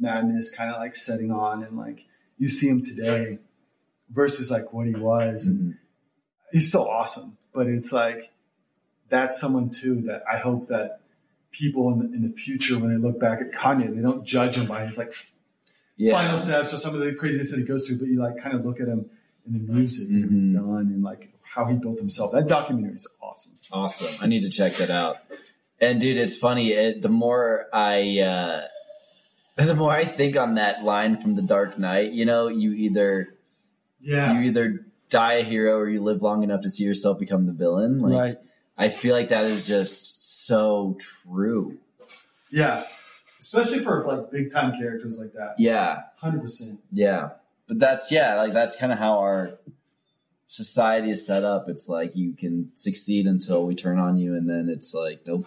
madness kind of like setting on, and like you see him today versus like what he was, and Mhm. he's still awesome. But it's like that's someone too that I hope that people in the, in the future when they look back at Kanye, they don't judge him by his like Yeah. final steps or some of the craziness that he goes through, but you like kind of look at him and the music and what he's done and like how he built himself. That documentary is awesome. Awesome. I need to check that out. And dude, it's funny. It, the more I, uh, the more I think on that line from The Dark Knight, you know, you either yeah, you either die a hero or you live long enough to see yourself become the villain. Like, right. I feel like that is just so true. Yeah. Especially for like big time characters like that. Yeah, hundred percent. Yeah, but that's yeah, like that's kind of how our society is set up. It's like you can succeed until we turn on you, and then it's like nope.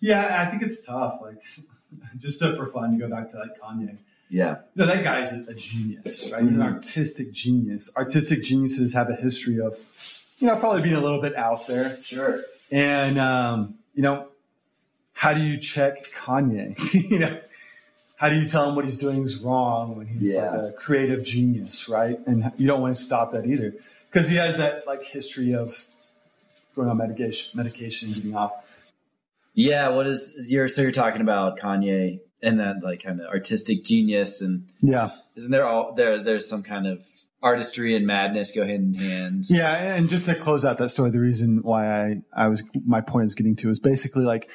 Yeah, I think it's tough. Like just to, for fun, to go back to like Kanye. Yeah, you know that guy's a, a genius, right? He's an artistic genius. Artistic geniuses have a history of, you know, probably being a little bit out there. Sure. And um, you know, how do you check Kanye? you know, how do you tell him what he's doing is wrong when he's Yeah. like a creative genius, right? And you don't want to stop that either because he has that like history of going on medication, medication, and getting off. yeah. What is you're so you're talking about Kanye and that like kind of artistic genius, and Yeah, isn't there all there? There's some kind of artistry and madness go hand in hand. yeah. And just to close out that story, the reason why I I was my point is getting to is basically like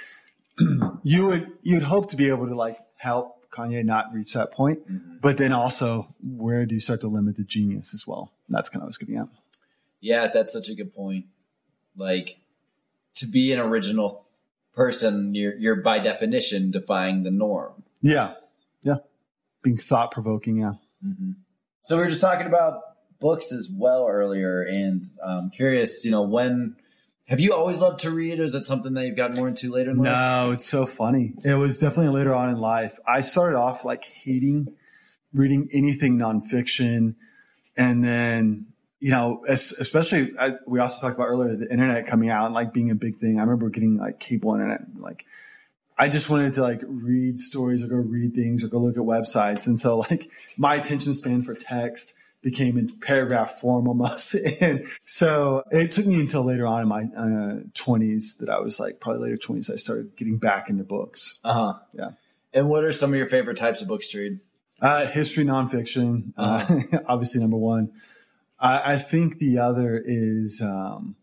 you would you would hope to be able to like help Kanye not reach that point, but then also where do you start to limit the genius as well? That's kind of what I was getting at. Yeah, that's such a good point. Like to be an original person, you're you're by definition defying the norm. Yeah. Yeah. Being thought provoking. Yeah. hmm So we were just talking about books as well earlier, and um, curious, you know, when have you always loved to read, or is it something that you've gotten more into later in life? No, it's so funny. It was definitely later on in life. I started off like hating reading anything nonfiction. And then, you know, especially I, we also talked about earlier the internet coming out and like being a big thing. I remember getting like cable internet. Like, I just wanted to like read stories or go read things or go look at websites. And so, like, my attention span for text became in paragraph form almost. and so it took me until later on in my uh, 20s that I was like, probably later 20s, I started getting back into books. Uh huh. Yeah. And what are some of your favorite types of books to read? Uh, history nonfiction, uh, obviously number one. I, I think the other is um,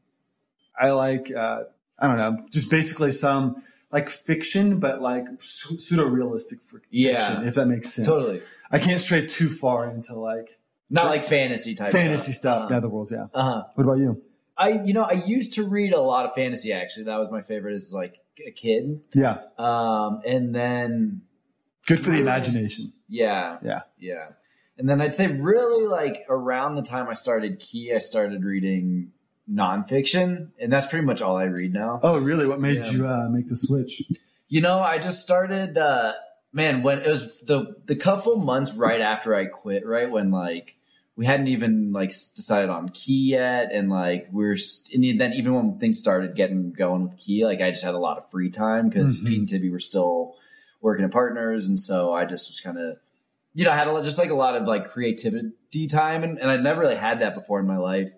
I like uh, I don't know, just basically some like fiction, but like pseudo realistic fiction, Yeah. if that makes sense. Totally. I can't stray too far into like Not like fantasy type fantasy stuff. Uh Yeah, the worlds. Yeah. huh. What about you? I you know I used to read a lot of fantasy. Actually, that was my favorite as like a kid. Yeah, Um, and then good for the imagination. yeah, Yeah. Yeah. And then I'd say really like around the time I started Key, I started reading nonfiction, and that's pretty much all I read now. Oh, really? What made Yeah. you uh, make the switch? You know, I just started uh man, when it was the the couple months right after I quit, right? When like we hadn't even like decided on Key yet, and like we are and then even when things started getting going with Key, like I just had a lot of free time because Mhm. Pete and Tibby were still working at partners, and so I just was kind of you know, I had a, lot- just like a lot of like creativity time, and, and I'd never really had that before in my life.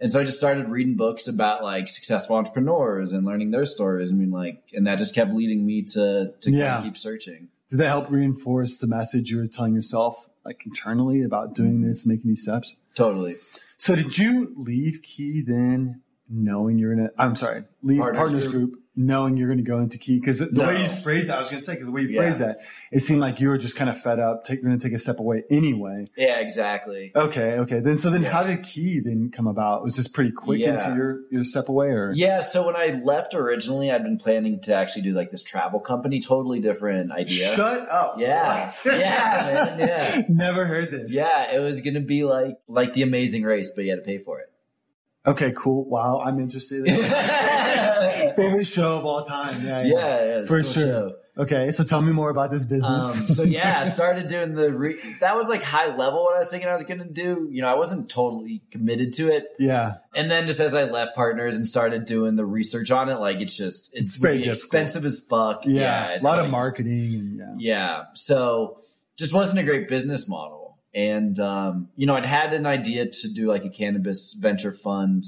And so I just started reading books about like successful entrepreneurs and learning their stories. I mean, like, and that just kept leading me to to Yeah. kind of keep searching. Did that help reinforce the message you were telling yourself, like internally, about doing mm-hmm. this, making these steps? Totally. So did you leave Key then knowing you're gonna? I'm sorry, leave Partners Partners, Group. Group. Knowing you're gonna go into Key because the No. way you phrased that, I was gonna say because the way you Yeah. phrased that, it seemed like you were just kind of fed up. Take, you're gonna take a step away anyway. Yeah, exactly. Okay, okay. Then so then Yeah. how did Key then come about? Was this pretty quick Yeah. into your your step away or? Yeah. So when I left originally, I'd been planning to actually do like this travel company, totally different idea. Shut up. Yeah. Yeah, man, yeah. Never heard this. Yeah, it was gonna be like like the Amazing Race, but you had to pay for it. Okay, cool. Wow, I'm interested. yeah, Favorite show of all time. Yeah, yeah, it's a For cool sure. show. Okay, so tell me more about this Um, business. so yeah, I started doing the re- that was like high level what I was thinking I was going to do. You know, I wasn't totally committed to it. yeah, And then just as I left partners and started doing the research on it, like it's just it's, It's very really expensive as fuck. yeah. it's a lot like- of marketing and yeah. Yeah, so just wasn't a great business model. And um, you know, I'd had an idea to do like a cannabis venture fund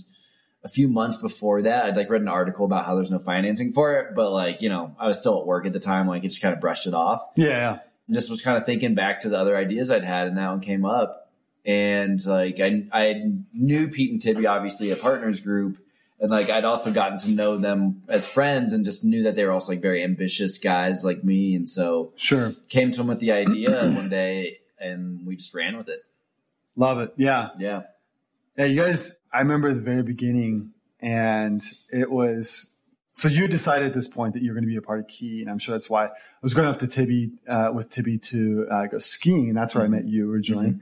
a few months before that. I'd like read an article about how there's no financing for it, but like you know, I was still at work at the time. Like, it just kind of brushed it off. Yeah, and just was kind of thinking back to the other ideas I'd had, and that one came up. And like I, I knew Pete and Tibby obviously a partners group, and like I'd also gotten to know them as friends, and just knew that they were also like very ambitious guys like me, and so Sure. came to them with the idea one day, and we just ran with it. Love it. Yeah. Yeah, Yeah, you guys, I remember the very beginning, and it was So you decided at this point that you're going to be a part of Key, and I'm sure that's why I was going up to Tibby uh, with Tibby to uh, go skiing, and that's where Mm-hmm. I met you originally.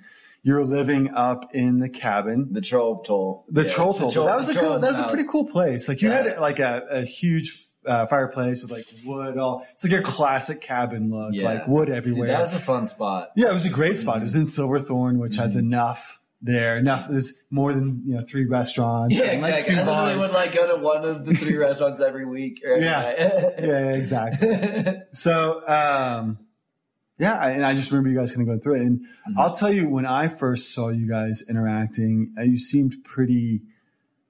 You were living up in the cabin, The troll toll. the Yeah, troll toll. that was a cool, that was a pretty cool place. Like you Yeah. had like a, a huge uh, fireplace with like wood. All it's like a classic cabin look, Yeah. like wood Dude, everywhere. that was a fun spot. yeah, it was a great spot. It was in Silverthorne which has Mhm. enough there. Enough. There's more than you know three restaurants. Yeah, like, exactly. two I literally bars. would like go to one of the three restaurants every week. Every Yeah. yeah, yeah, exactly. So, um, yeah, I- and I just remember you guys kind of going through it. And Mhm. I'll tell you, when I first saw you guys interacting, uh, you seemed pretty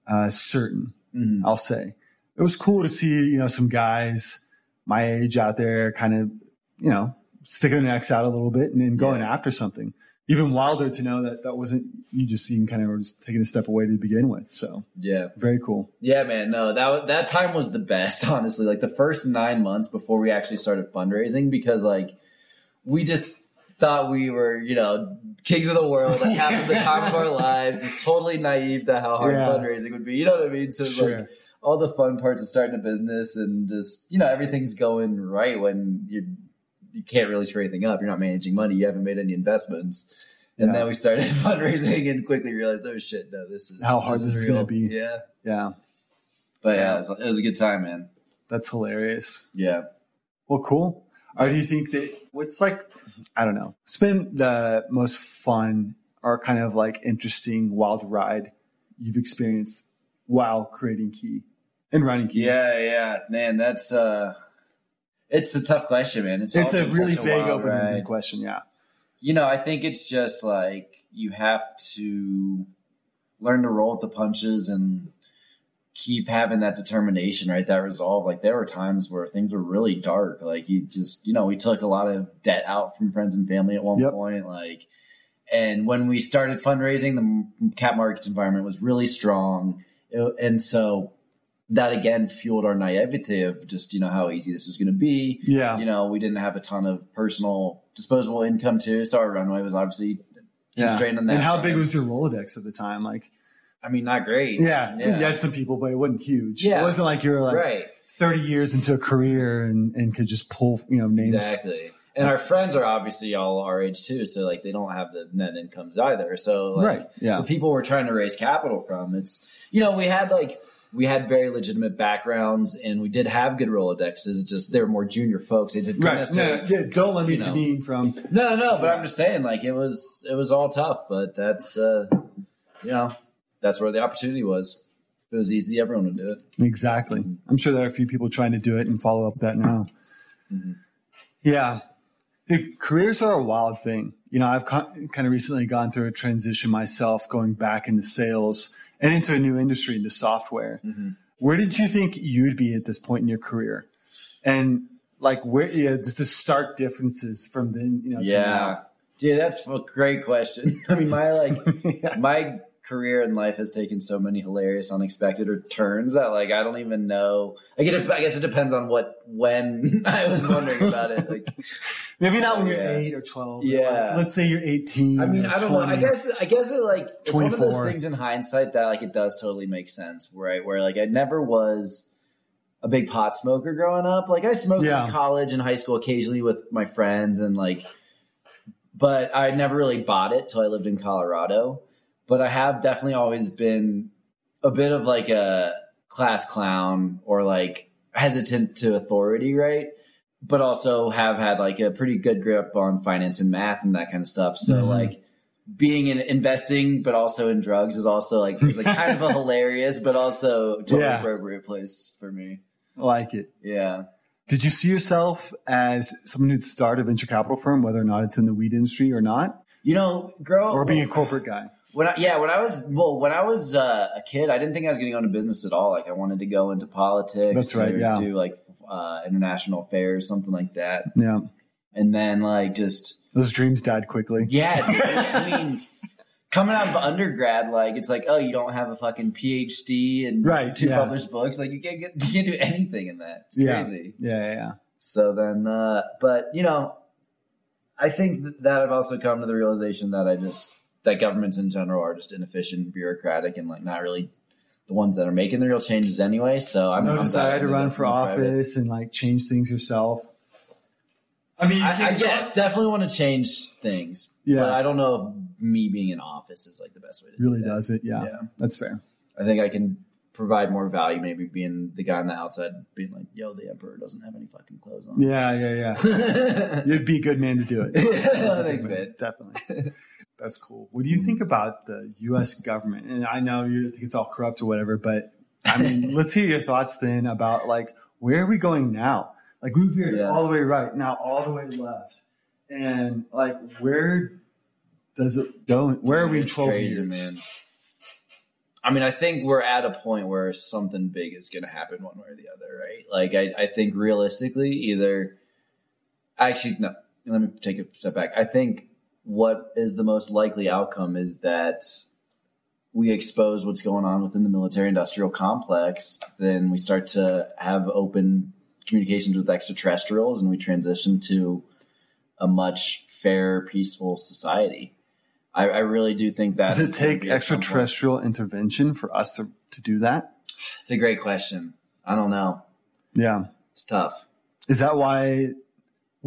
uh, certain. Mhm. I'll say it was cool to see you know some guys my age out there, kind of you know sticking their necks out a little bit and, and going Yeah. after something. Even wilder to know that that wasn't you just even kind of were just taking a step away to begin with. So Yeah. very cool. Yeah, man. No, that that time was the best, honestly. Like the first nine months before we actually started fundraising, because like we just thought we were, you know, kings of the world at half of the time of our lives, just totally naive to how hard Yeah. fundraising would be. You know what I mean? So Sure. like all the fun parts of starting a business and just you know everything's going right when you you can't really screw anything up. You're not managing money. You haven't made any investments. And Yeah. then we started fundraising and quickly realized, oh shit, no, this is How hard this is real. gonna be. Yeah. Yeah, But yeah, it was, it was a good time, man. that's hilarious. Yeah. Well, cool. Or do you think that what's like, I don't know, it's been the most fun or kind of like interesting wild ride you've experienced while creating Key and running Key? Yeah, yeah, man. That's uh, it's a tough question, man. It's, It's a really vague, open ended question. Yeah. You know, I think it's just like you have to learn to roll with the punches and keep having that determination, right? That resolve. Like there were times where things were really dark. Like you just, you know, we took a lot of debt out from friends and family at one Yep. point. Like, and when we started fundraising, the cap markets environment was really strong, It- and so that again fueled our naivety of just you know how easy this was going to be Yeah. you know, we didn't have a ton of personal disposable income too, so our runway was obviously yeah. constrained on that. And how big was your Rolodex at the time? Like, I mean, not great. yeah, yeah, you had some people, but it wasn't huge. Yeah. It wasn't like you were like right, 30 years into a career and, and could just pull, you know, names. exactly. And our friends are obviously all our age too, so like they don't have the net incomes either. So like, Right. Yeah. the people we're trying to raise capital from, it's you know we had like we had very legitimate backgrounds and we did have good rolodexes. Just they were more junior folks. They didn't Right. No, yeah, don't let me you know. Janine from No, no, but I'm just saying, like it was, it was all tough, but that's, uh, you know, that's where the opportunity was. If it was easy, everyone would do it. Exactly. I'm sure there are a few people trying to do it and follow up that now. Mhm. Yeah. The careers are a wild thing. You know, I've con- kind of recently gone through a transition myself, going back into sales and into a new industry, into software. Mhm. Where did you think you'd be at this point in your career? And like, where, yeah, just the stark differences from then, you know, to Yeah, dude, that's a great question. I mean, my like, yeah. my career in life has taken so many hilarious, unexpected turns that like I don't even know. Like, it, I guess it depends on what when I was wondering about it. Like, Maybe not when you're eight or 12. Yeah. like, let's say you're 18. I mean, I don't know. I guess I guess it like it's one of those 24. things in hindsight that like it does totally make sense, right? Where like I never was a big pot smoker growing up. Like I smoked Yeah. in college and high school occasionally with my friends and like but I never really bought it till I lived in Colorado. But I have definitely always been a bit of like a class clown or like hesitant to authority, right? But also have had like a pretty good grip on finance and math and that kind of stuff. So Mhm. like being in investing, but also in drugs is also like is like kind of a hilarious, but also totally Yeah. appropriate place for me. I like it. Yeah. Did you see yourself as someone who'd start a venture capital firm, whether or not it's in the weed industry or not, You know, grow or being a corporate guy? When I, yeah, when I was well, when I was uh, a kid, I didn't think I was going to go into business at all. Like I wanted to go into politics. That's right, or yeah. Do like uh, international affairs, something like that. Yeah, And then like just those dreams died quickly. yeah, dude, I mean, coming out of undergrad, like it's like oh, you don't have a fucking PhD and Right, two yeah. published books. Like you can't get you can't do anything in that. It's Yeah. crazy. Yeah, yeah, yeah. So then, uh, but you know, I think that I've also come to the realization that I just that governments in general are just inefficient, bureaucratic, and like not really the ones that are making the real changes anyway. So I'm no I'm desire to run for in private. office and like change things yourself. I mean, I, I guess definitely want to change things. Yeah. But I don't know if me being in office is like the best way to really do does it. Yeah, Yeah. that's fair. I think I can provide more value maybe being the guy on the outside being like, yo, the emperor doesn't have any fucking clothes on. Yeah, yeah, yeah. You'd be a good man to do it. Thanks, man. Definitely. That's cool. What do you think about the U.S. government? And I know you think it's all corrupt or whatever, but I mean, let's hear your thoughts then about like where are we going now? Like we veered Yeah. all the way right now, all the way left, and like where does it go? Where are we in twelve crazy, years? man. I mean, I think we're at a point where something big is going to happen one way or the other, right? Like, I, I think realistically, either actually, no, let me take a step back. I think what is the most likely outcome is that we expose what's going on within the military industrial complex, then we start to have open communications with extraterrestrials and we transition to a much fair, peaceful society. I, I really do think that Does it take be at some point. extraterrestrial intervention for us to, to do that? It's a great question. I don't know. Yeah. It's tough. Is that why?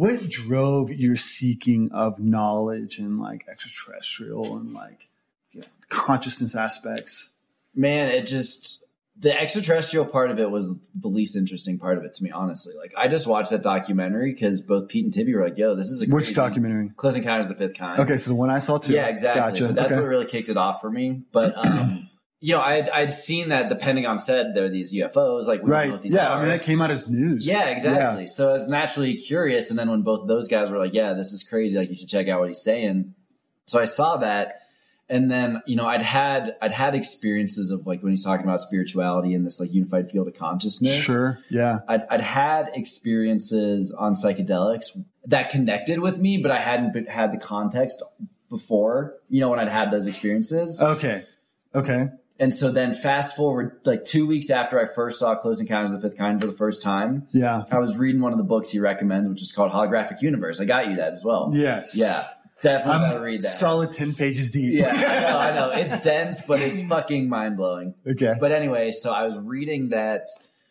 What drove your seeking of knowledge and like extraterrestrial and like you know, consciousness aspects? Man, it just the extraterrestrial part of it was the least interesting part of it to me, honestly. Like I just watched that documentary because both Pete and Tibby were like, "Yo, this is a Which crazy- documentary? Close Encounters of the Fifth Kind." Okay, so the one I saw too. Yeah, exactly. Gotcha. But that's okay. what really kicked it off for me. But um, you know, I'd, I'd seen that the Pentagon said there are these UFOs. Like, we don't know right. what these Yeah, are. I mean that came out as news. Yeah, exactly. So I was naturally curious, and then when both of those guys were like, "Yeah, this is crazy. Like, you should check out what he's saying," so I saw that, and then you know, I'd had I'd had experiences of like when he's talking about spirituality and this like unified field of consciousness. Sure. Yeah. I'd, I'd had experiences on psychedelics that connected with me, but I hadn't been, had the context before. You know, when I'd had those experiences. Okay. Okay. And so then fast forward like two weeks after I first saw Close Encounters of the Fifth Kind for the first time, Yeah. I was reading one of the books he recommends, which is called Holographic Universe. I got you that as well. Yes. Yeah, definitely I'm read that. solid ten pages deep. yeah, I know, I know. It's dense, but it's fucking mind blowing. okay. But anyway, so I was reading that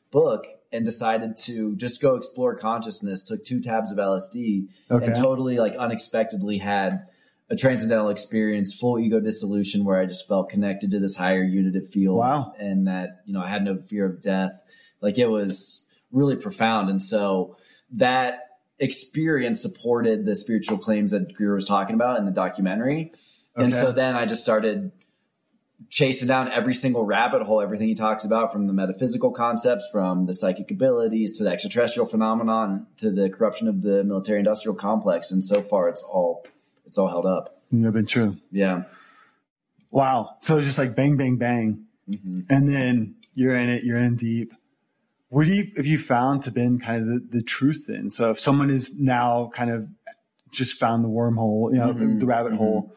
book and decided to just go explore consciousness. Took two tabs of LSD Okay. and totally like unexpectedly had a transcendental experience, full ego dissolution, where I just felt connected to this higher unitive field. Wow. And that, you know, I had no fear of death. Like it was really profound. And so that experience supported the spiritual claims that Greer was talking about in the documentary. And so then I just started chasing down every single rabbit hole, everything he talks about from the metaphysical concepts, from the psychic abilities to the extraterrestrial phenomenon to the corruption of the military industrial complex. And so far it's all it's all held up. You've been true. Yeah. Wow. So it's just like bang, bang, bang. hmm and then you're in it, you're in deep. What do you, have you found to been kind of the, the truth then? So if someone is now kind of just found the wormhole, you know, Mhm, the rabbit mhm. hole,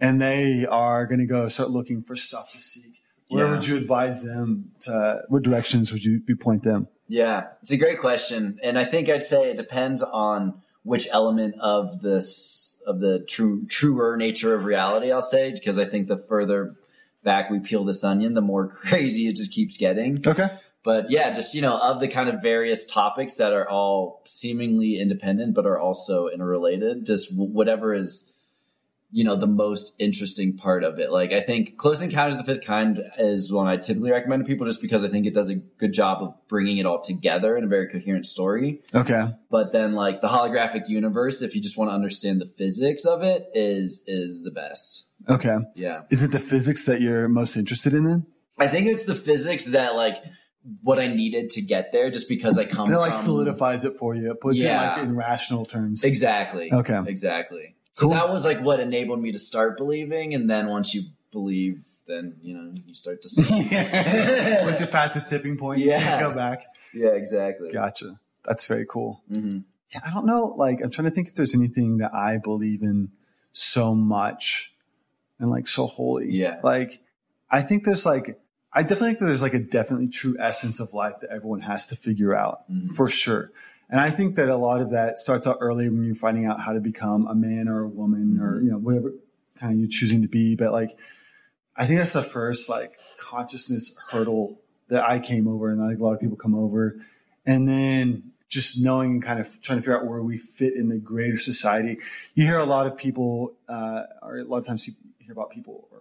and they are going to go start looking for stuff to seek, where Yeah. would you advise them to, what directions would you, you point them? Yeah, it's a great question, and I think I'd say it depends on which element of this of the true truer nature of reality. I'll say because I think the further back we peel this onion, the more crazy it just keeps getting. Okay. But yeah, just you know, of the kind of various topics that are all seemingly independent but are also interrelated, just whatever is you know the most interesting part of it. Like I think Close Encounters of the Fifth Kind is one I typically recommend to people just because I think it does a good job of bringing it all together in a very coherent story. Okay. But then like the holographic universe, if you just want to understand the physics of it, is is the best. Okay. Yeah. Is it the physics that you're most interested in then? I think it's the physics that like what I needed to get there just because I come That like from solidifies it for you. It puts Yeah. it like in rational terms. Exactly. Okay. Exactly. So Cool. that was like what enabled me to start believing, and then once you believe, then you know you start to see. Once you pass the tipping point, you Yeah. can't go back. yeah, exactly. Gotcha. That's very cool. hmm Yeah, I don't know. Like, I'm trying to think if there's anything that I believe in so much and like so holy. Yeah. Like, I think there's like, I definitely think that there's like a definitely true essence of life that everyone has to figure out Mhm. for sure. And I think that a lot of that starts out early when you're finding out how to become a man or a woman or, Mhm. you know, whatever kind of you're choosing to be. But like, I think that's the first like consciousness hurdle that I came over, and I think a lot of people come over, and then just knowing and kind of trying to figure out where we fit in the greater society. You hear a lot of people, uh, or a lot of times you hear about people, or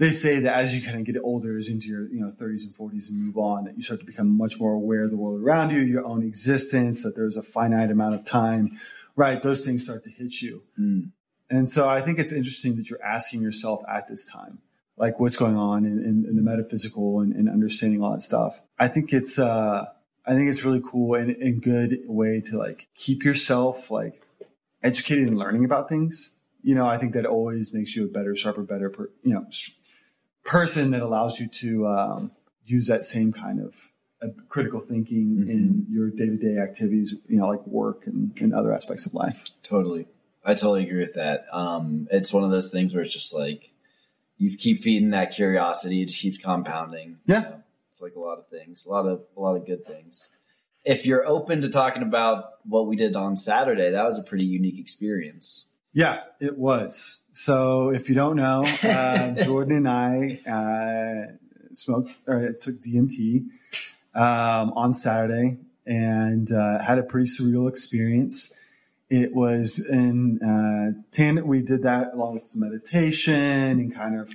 they say that as you kind of get older, as into your you know 30s and 40s and move on, that you start to become much more aware of the world around you, your own existence, that there's a finite amount of time, right? Those things start to hit you. Mm. And so I think it's interesting that you're asking yourself at this time, like what's going on in, in, in the metaphysical and, and, understanding all that stuff. I think it's, uh, I think it's really cool and, and good way to like keep yourself like educated and learning about things. You know, I think that always makes you a better, sharper, better, per, you know, person that allows you to um, use that same kind of uh, critical thinking mm-hmm. in your day to day activities, you know, like work and, and other aspects of life. Totally. I totally agree with that. Um, it's one of those things where it's just like you keep feeding that curiosity, it just keeps compounding. Yeah. You know? It's like a lot of things, a lot of a lot of good things. If you're open to talking about what we did on Saturday, that was a pretty unique experience. Yeah, it was. So if you don't know, uh, Jordan and I uh, smoked or took DMT um, on Saturday and uh, had a pretty surreal experience. It was in uh, tandem. We did that along with some meditation and kind of,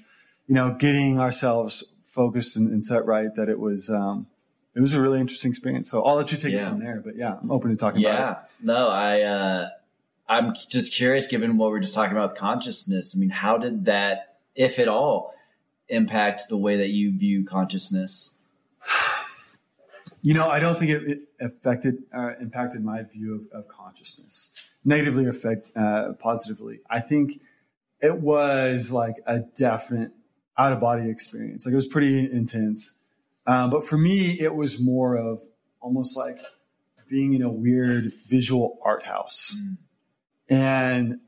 you know, getting ourselves focused and, and set right. That it was, um, it was a really interesting experience. So I'll let you take yeah. it from there. But yeah, I'm open to talking yeah. about it. Yeah, no, I, uh, I'm just curious, given what we're just talking about with consciousness. I mean, how did that, if at all, impact the way that you view consciousness? You know, I don't think it, it affected, uh, impacted my view of, of consciousness negatively or affect, uh, positively. I think it was like a definite out of body experience. Like it was pretty intense. Um, but for me, it was more of almost like being in a weird visual art house. Mm. And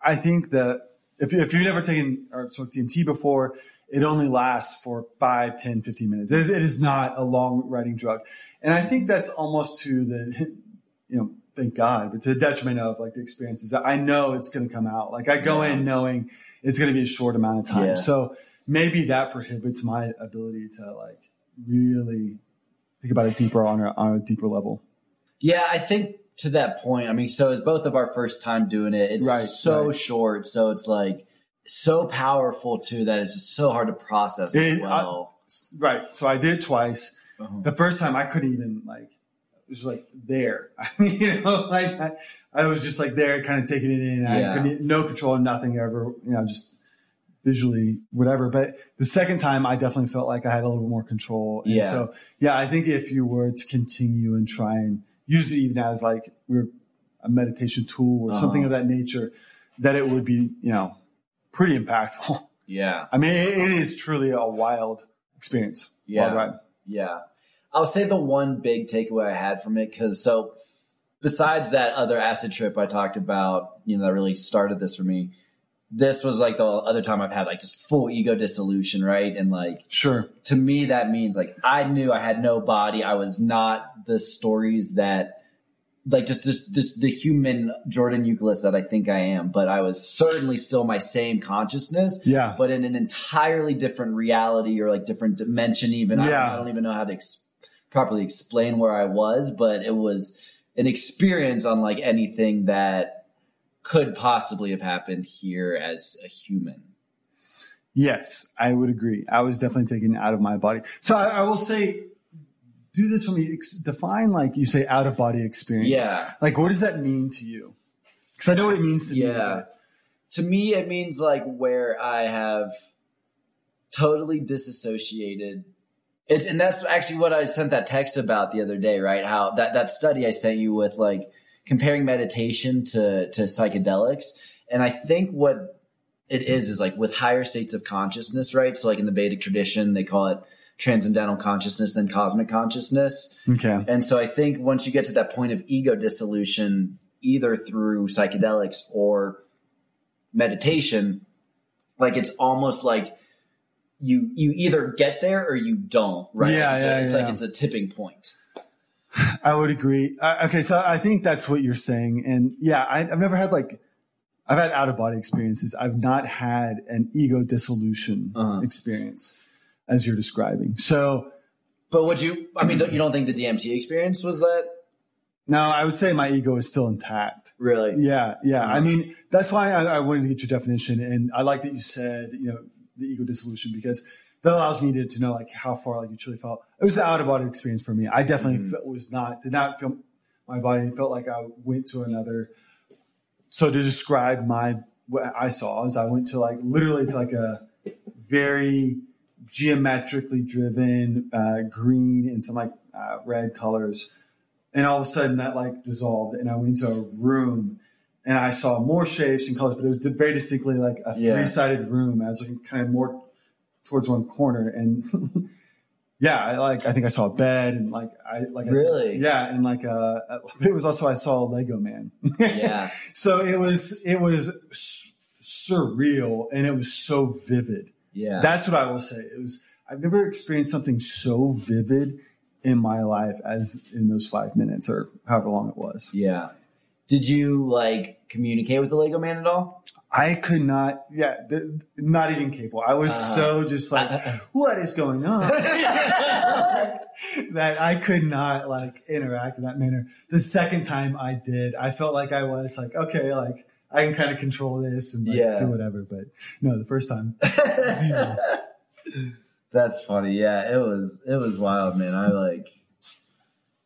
I think that if, if you've never taken or smoked DMT before, it only lasts for 5, 10, 15 minutes. It is, it is not a long riding drug. And I think that's almost to the, you know, thank God, but to the detriment of like the experiences that I know it's going to come out. Like I go yeah. in knowing it's going to be a short amount of time. Yeah. So maybe that prohibits my ability to like really think about it deeper on a, on a deeper level. Yeah, I think to that point, I mean, so it's both of our first time doing it. It's right, so right. short, so it's like so powerful too that it's just so hard to process it, well. I, right. So I did it twice. Uh-huh. The first time I couldn't even like it was like there. I mean, you know, like I, I, was just like there, kind of taking it in. Yeah. I couldn't no control, nothing ever. You know, just visually whatever. But the second time, I definitely felt like I had a little bit more control. And yeah. So yeah, I think if you were to continue and try and use it even as like we're a meditation tool or uh-huh. something of that nature, that it would be you know pretty impactful. Yeah. I mean, it, it is truly a wild experience. Yeah. Yeah. I'll say the one big takeaway I had from it, because so besides that other acid trip I talked about, you know, that really started this for me, this was like the other time I've had like just full ego dissolution, right? And like, sure. To me, that means like I knew I had no body. I was not the stories that, like, just this, this, the human Jordan Youkilis that I think I am, but I was certainly still my same consciousness. Yeah. But in an entirely different reality or like different dimension, even. Yeah. I, don't, I don't even know how to ex- properly explain where I was, but it was an experience unlike anything that could possibly have happened here as a human. Yes, I would agree. I was definitely taken out of my body. So I, I will say, do this for me. Define like you say out of body experience. Yeah. Like what does that mean to you? Because I know what it means to yeah. me. Yeah. To me, it means like where I have totally disassociated. It's and that's actually what I sent that text about the other day, right? How that that study I sent you with like comparing meditation to to psychedelics, and I think what it is is like with higher states of consciousness, right? So like in the Vedic tradition, they call it transcendental consciousness then cosmic consciousness. Okay. And so I think once you get to that point of ego dissolution, either through psychedelics or meditation, like it's almost like you you either get there or you don't, right? Yeah, it's, yeah, a, it's yeah. like it's a tipping point. I would agree. Uh, okay, so I think that's what you're saying, and yeah, I, have never had like I've had out of body experiences. I've not had an ego dissolution Uh-huh. experience as you're describing. So But would you? I mean, don't- you don't think the DMT experience was that No, I would say my ego is still intact. really? Yeah, yeah. I Mhm. mean, that's why I, I wanted to get your definition, and I like that you said, you know, the ego dissolution because that allows me to, to know like how far like you truly felt. It was an out of body experience for me. I definitely Mhm. felt, was not did not feel my body. It felt like I went to another. So to describe my what I saw is I went to like literally to like a very geometrically driven uh, green and some like uh, red colors and all of a sudden that like dissolved and i went into a room and i saw more shapes and colors but it was very distinctly like a Yeah. three-sided room i was looking kind of more towards one corner and yeah I like i think i saw a bed and like i like I said- Really? yeah and like uh it was also i saw a lego man Yeah. so it was it was s- surreal and it was so vivid Yeah. that's what I will say. It was I've never experienced something so vivid in my life as in those five minutes or however long it was. yeah. Did you like communicate with the Lego man at all? I could not, yeah, th- not even capable. I was Uh-huh. so just like, Uh, what is going on? that I could not like interact in that manner. The second time I did, I felt like I was like, okay, like I can kind of control this and like, Yeah. do whatever. But no, the first time, Zero. That's funny. Yeah, it was it was wild, man. I like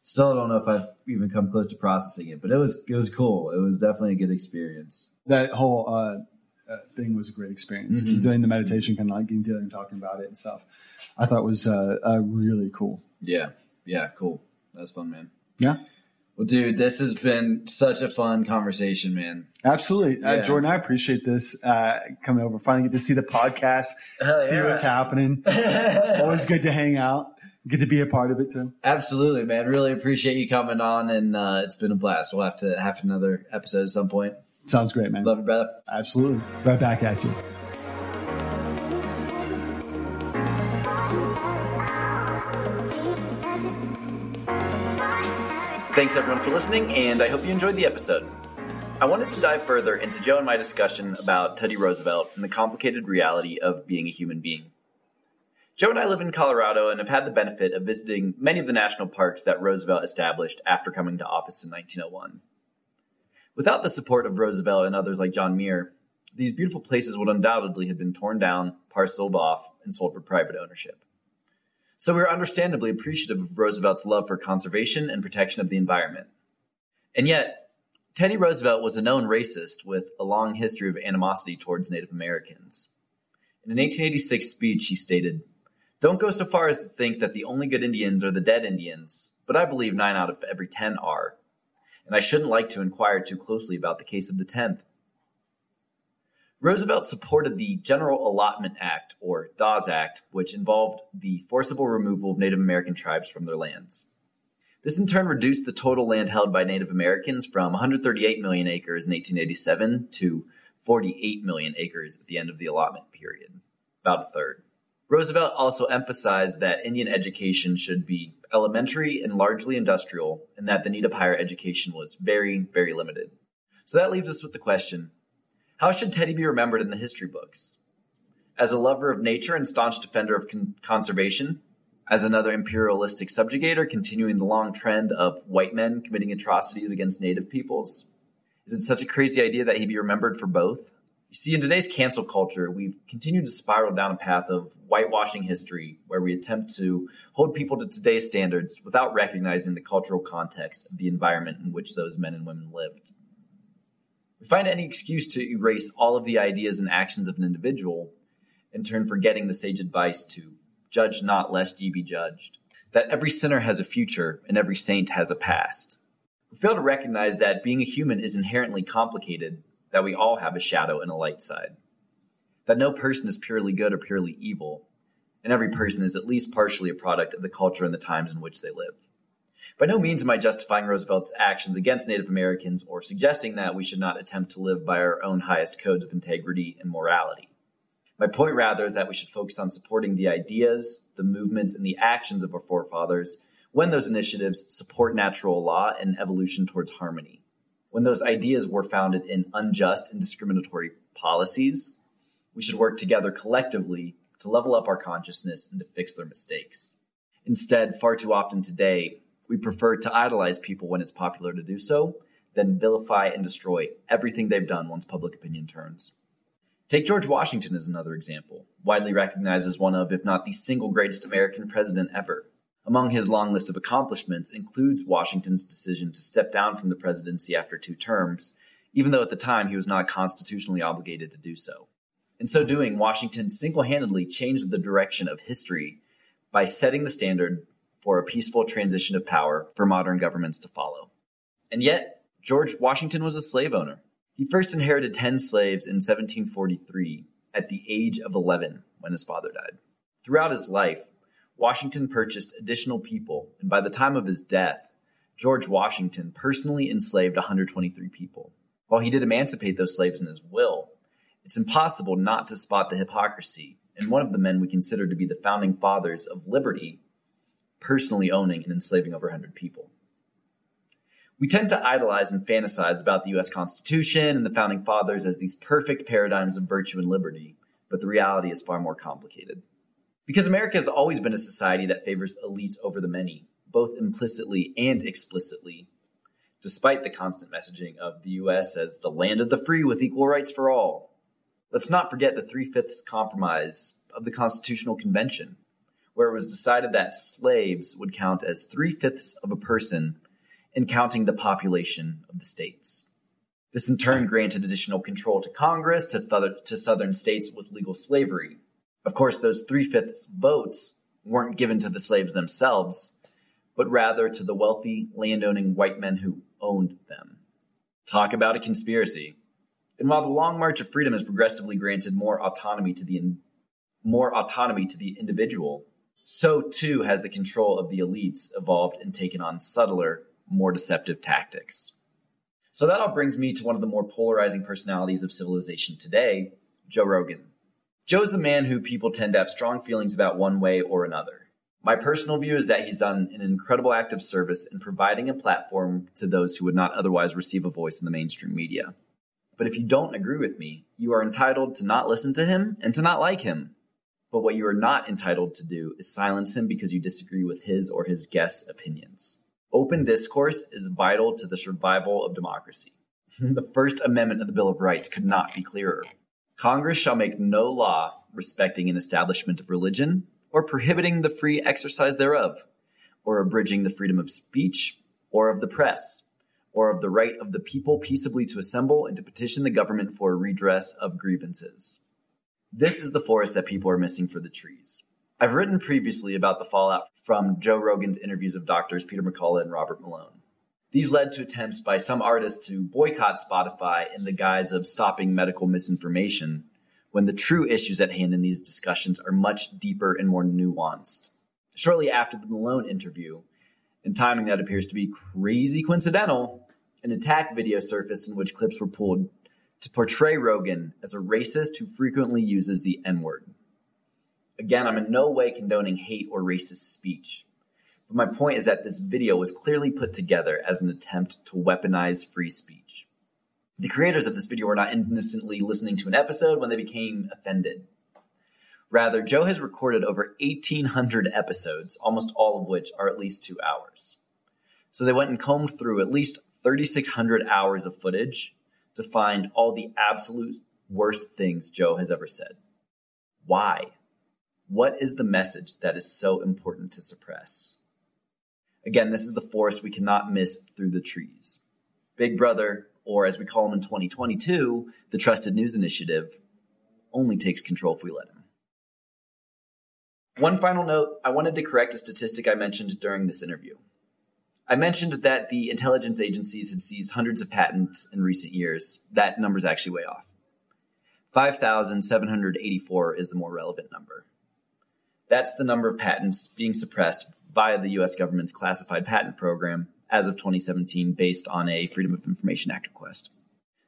still don't know if I've even come close to processing it, but it was it was cool. It was definitely a good experience. that whole uh, uh, thing was a great experience. Mhm. Doing the meditation, kind of like getting together and talking about it and stuff. I thought was uh, uh, really cool. Yeah. Yeah, cool. That's fun, man. Yeah. Well, dude, this has been such a fun conversation, man. Absolutely, uh, Jordan. I appreciate this uh, coming over. Finally, get to see the podcast, Hell see what's happening. Always good to hang out. Get to be a part of it too. Absolutely, man. Really appreciate you coming on, and uh, it's been a blast. We'll have to have another episode at some point. Sounds great, man. Love you, brother. Absolutely. Right back at you. Thanks everyone for listening, and I hope you enjoyed the episode. I wanted to dive further into Joe and my discussion about Teddy Roosevelt and the complicated reality of being a human being. Joe and I live in Colorado and have had the benefit of visiting many of the national parks that Roosevelt established after coming to office in 1901. Without the support of Roosevelt and others like John Muir, these beautiful places would undoubtedly have been torn down, parceled off, and sold for private ownership. So we are understandably appreciative of Roosevelt's love for conservation and protection of the environment. And yet, Teddy Roosevelt was a known racist with a long history of animosity towards Native Americans. In an 1886 speech, he stated, Don't go so far as to think that the only good Indians are the dead Indians, but I believe nine out of every ten are. And I shouldn't like to inquire too closely about the case of the tenth. Roosevelt supported the General Allotment Act, or Dawes Act, which involved the forcible removal of Native American tribes from their lands. This in turn reduced the total land held by Native Americans from 138 million acres in 1887 to 48 million acres at the end of the allotment period, about a third. Roosevelt also emphasized that Indian education should be elementary and largely industrial, and that the need of higher education was very, very limited. So that leaves us with the question how should Teddy be remembered in the history books? As a lover of nature and staunch defender of con- conservation? As another imperialistic subjugator continuing the long trend of white men committing atrocities against native peoples? Is it such a crazy idea that he be remembered for both? You see, in today's cancel culture, we've continued to spiral down a path of whitewashing history where we attempt to hold people to today's standards without recognizing the cultural context of the environment in which those men and women lived. We find any excuse to erase all of the ideas and actions of an individual, in turn forgetting the sage advice to judge not lest ye be judged, that every sinner has a future and every saint has a past. We fail to recognize that being a human is inherently complicated, that we all have a shadow and a light side, that no person is purely good or purely evil, and every person is at least partially a product of the culture and the times in which they live. By no means am I justifying Roosevelt's actions against Native Americans or suggesting that we should not attempt to live by our own highest codes of integrity and morality. My point, rather, is that we should focus on supporting the ideas, the movements, and the actions of our forefathers when those initiatives support natural law and evolution towards harmony. When those ideas were founded in unjust and discriminatory policies, we should work together collectively to level up our consciousness and to fix their mistakes. Instead, far too often today, we prefer to idolize people when it's popular to do so, then vilify and destroy everything they've done once public opinion turns. Take George Washington as another example, widely recognized as one of, if not the single greatest American president ever. Among his long list of accomplishments includes Washington's decision to step down from the presidency after two terms, even though at the time he was not constitutionally obligated to do so. In so doing, Washington single handedly changed the direction of history by setting the standard for a peaceful transition of power for modern governments to follow. And yet, George Washington was a slave owner. He first inherited 10 slaves in 1743 at the age of 11 when his father died. Throughout his life, Washington purchased additional people, and by the time of his death, George Washington personally enslaved 123 people. While he did emancipate those slaves in his will, it's impossible not to spot the hypocrisy in one of the men we consider to be the founding fathers of liberty personally owning and enslaving over 100 people. We tend to idolize and fantasize about the US Constitution and the founding fathers as these perfect paradigms of virtue and liberty, but the reality is far more complicated. Because America has always been a society that favors elites over the many, both implicitly and explicitly, despite the constant messaging of the US as the land of the free with equal rights for all. Let's not forget the Three Fifths Compromise of the Constitutional Convention, where it was decided that slaves would count as three fifths of a person in counting the population of the states. This in turn granted additional control to Congress to, th- to southern states with legal slavery, of course, those three fifths votes weren't given to the slaves themselves, but rather to the wealthy, landowning white men who owned them. Talk about a conspiracy. And while the Long March of Freedom has progressively granted more autonomy to the in, more autonomy to the individual, so too has the control of the elites evolved and taken on subtler, more deceptive tactics. So that all brings me to one of the more polarizing personalities of civilization today, Joe Rogan. Joe's a man who people tend to have strong feelings about one way or another. My personal view is that he's done an incredible act of service in providing a platform to those who would not otherwise receive a voice in the mainstream media. But if you don't agree with me, you are entitled to not listen to him and to not like him. But what you are not entitled to do is silence him because you disagree with his or his guests' opinions. Open discourse is vital to the survival of democracy. the First Amendment of the Bill of Rights could not be clearer. Congress shall make no law respecting an establishment of religion, or prohibiting the free exercise thereof, or abridging the freedom of speech, or of the press, or of the right of the people peaceably to assemble and to petition the government for a redress of grievances. This is the forest that people are missing for the trees. I've written previously about the fallout from Joe Rogan's interviews of doctors Peter McCullough and Robert Malone. These led to attempts by some artists to boycott Spotify in the guise of stopping medical misinformation, when the true issues at hand in these discussions are much deeper and more nuanced. Shortly after the Malone interview, in timing that appears to be crazy coincidental, an attack video surfaced in which clips were pulled to portray Rogan as a racist who frequently uses the N word. Again, I'm in no way condoning hate or racist speech. But my point is that this video was clearly put together as an attempt to weaponize free speech. The creators of this video were not innocently listening to an episode when they became offended. Rather, Joe has recorded over 1,800 episodes, almost all of which are at least two hours. So they went and combed through at least 3,600 hours of footage to find all the absolute worst things Joe has ever said. Why? What is the message that is so important to suppress? Again, this is the forest we cannot miss through the trees. Big Brother, or as we call him in 2022, the Trusted News Initiative, only takes control if we let him. One final note I wanted to correct a statistic I mentioned during this interview. I mentioned that the intelligence agencies had seized hundreds of patents in recent years. That number is actually way off. 5,784 is the more relevant number. That's the number of patents being suppressed via the US government's classified patent program as of 2017 based on a Freedom of Information Act request.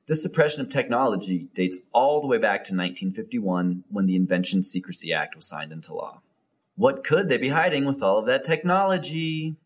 This suppression of technology dates all the way back to 1951 when the Invention Secrecy Act was signed into law. What could they be hiding with all of that technology?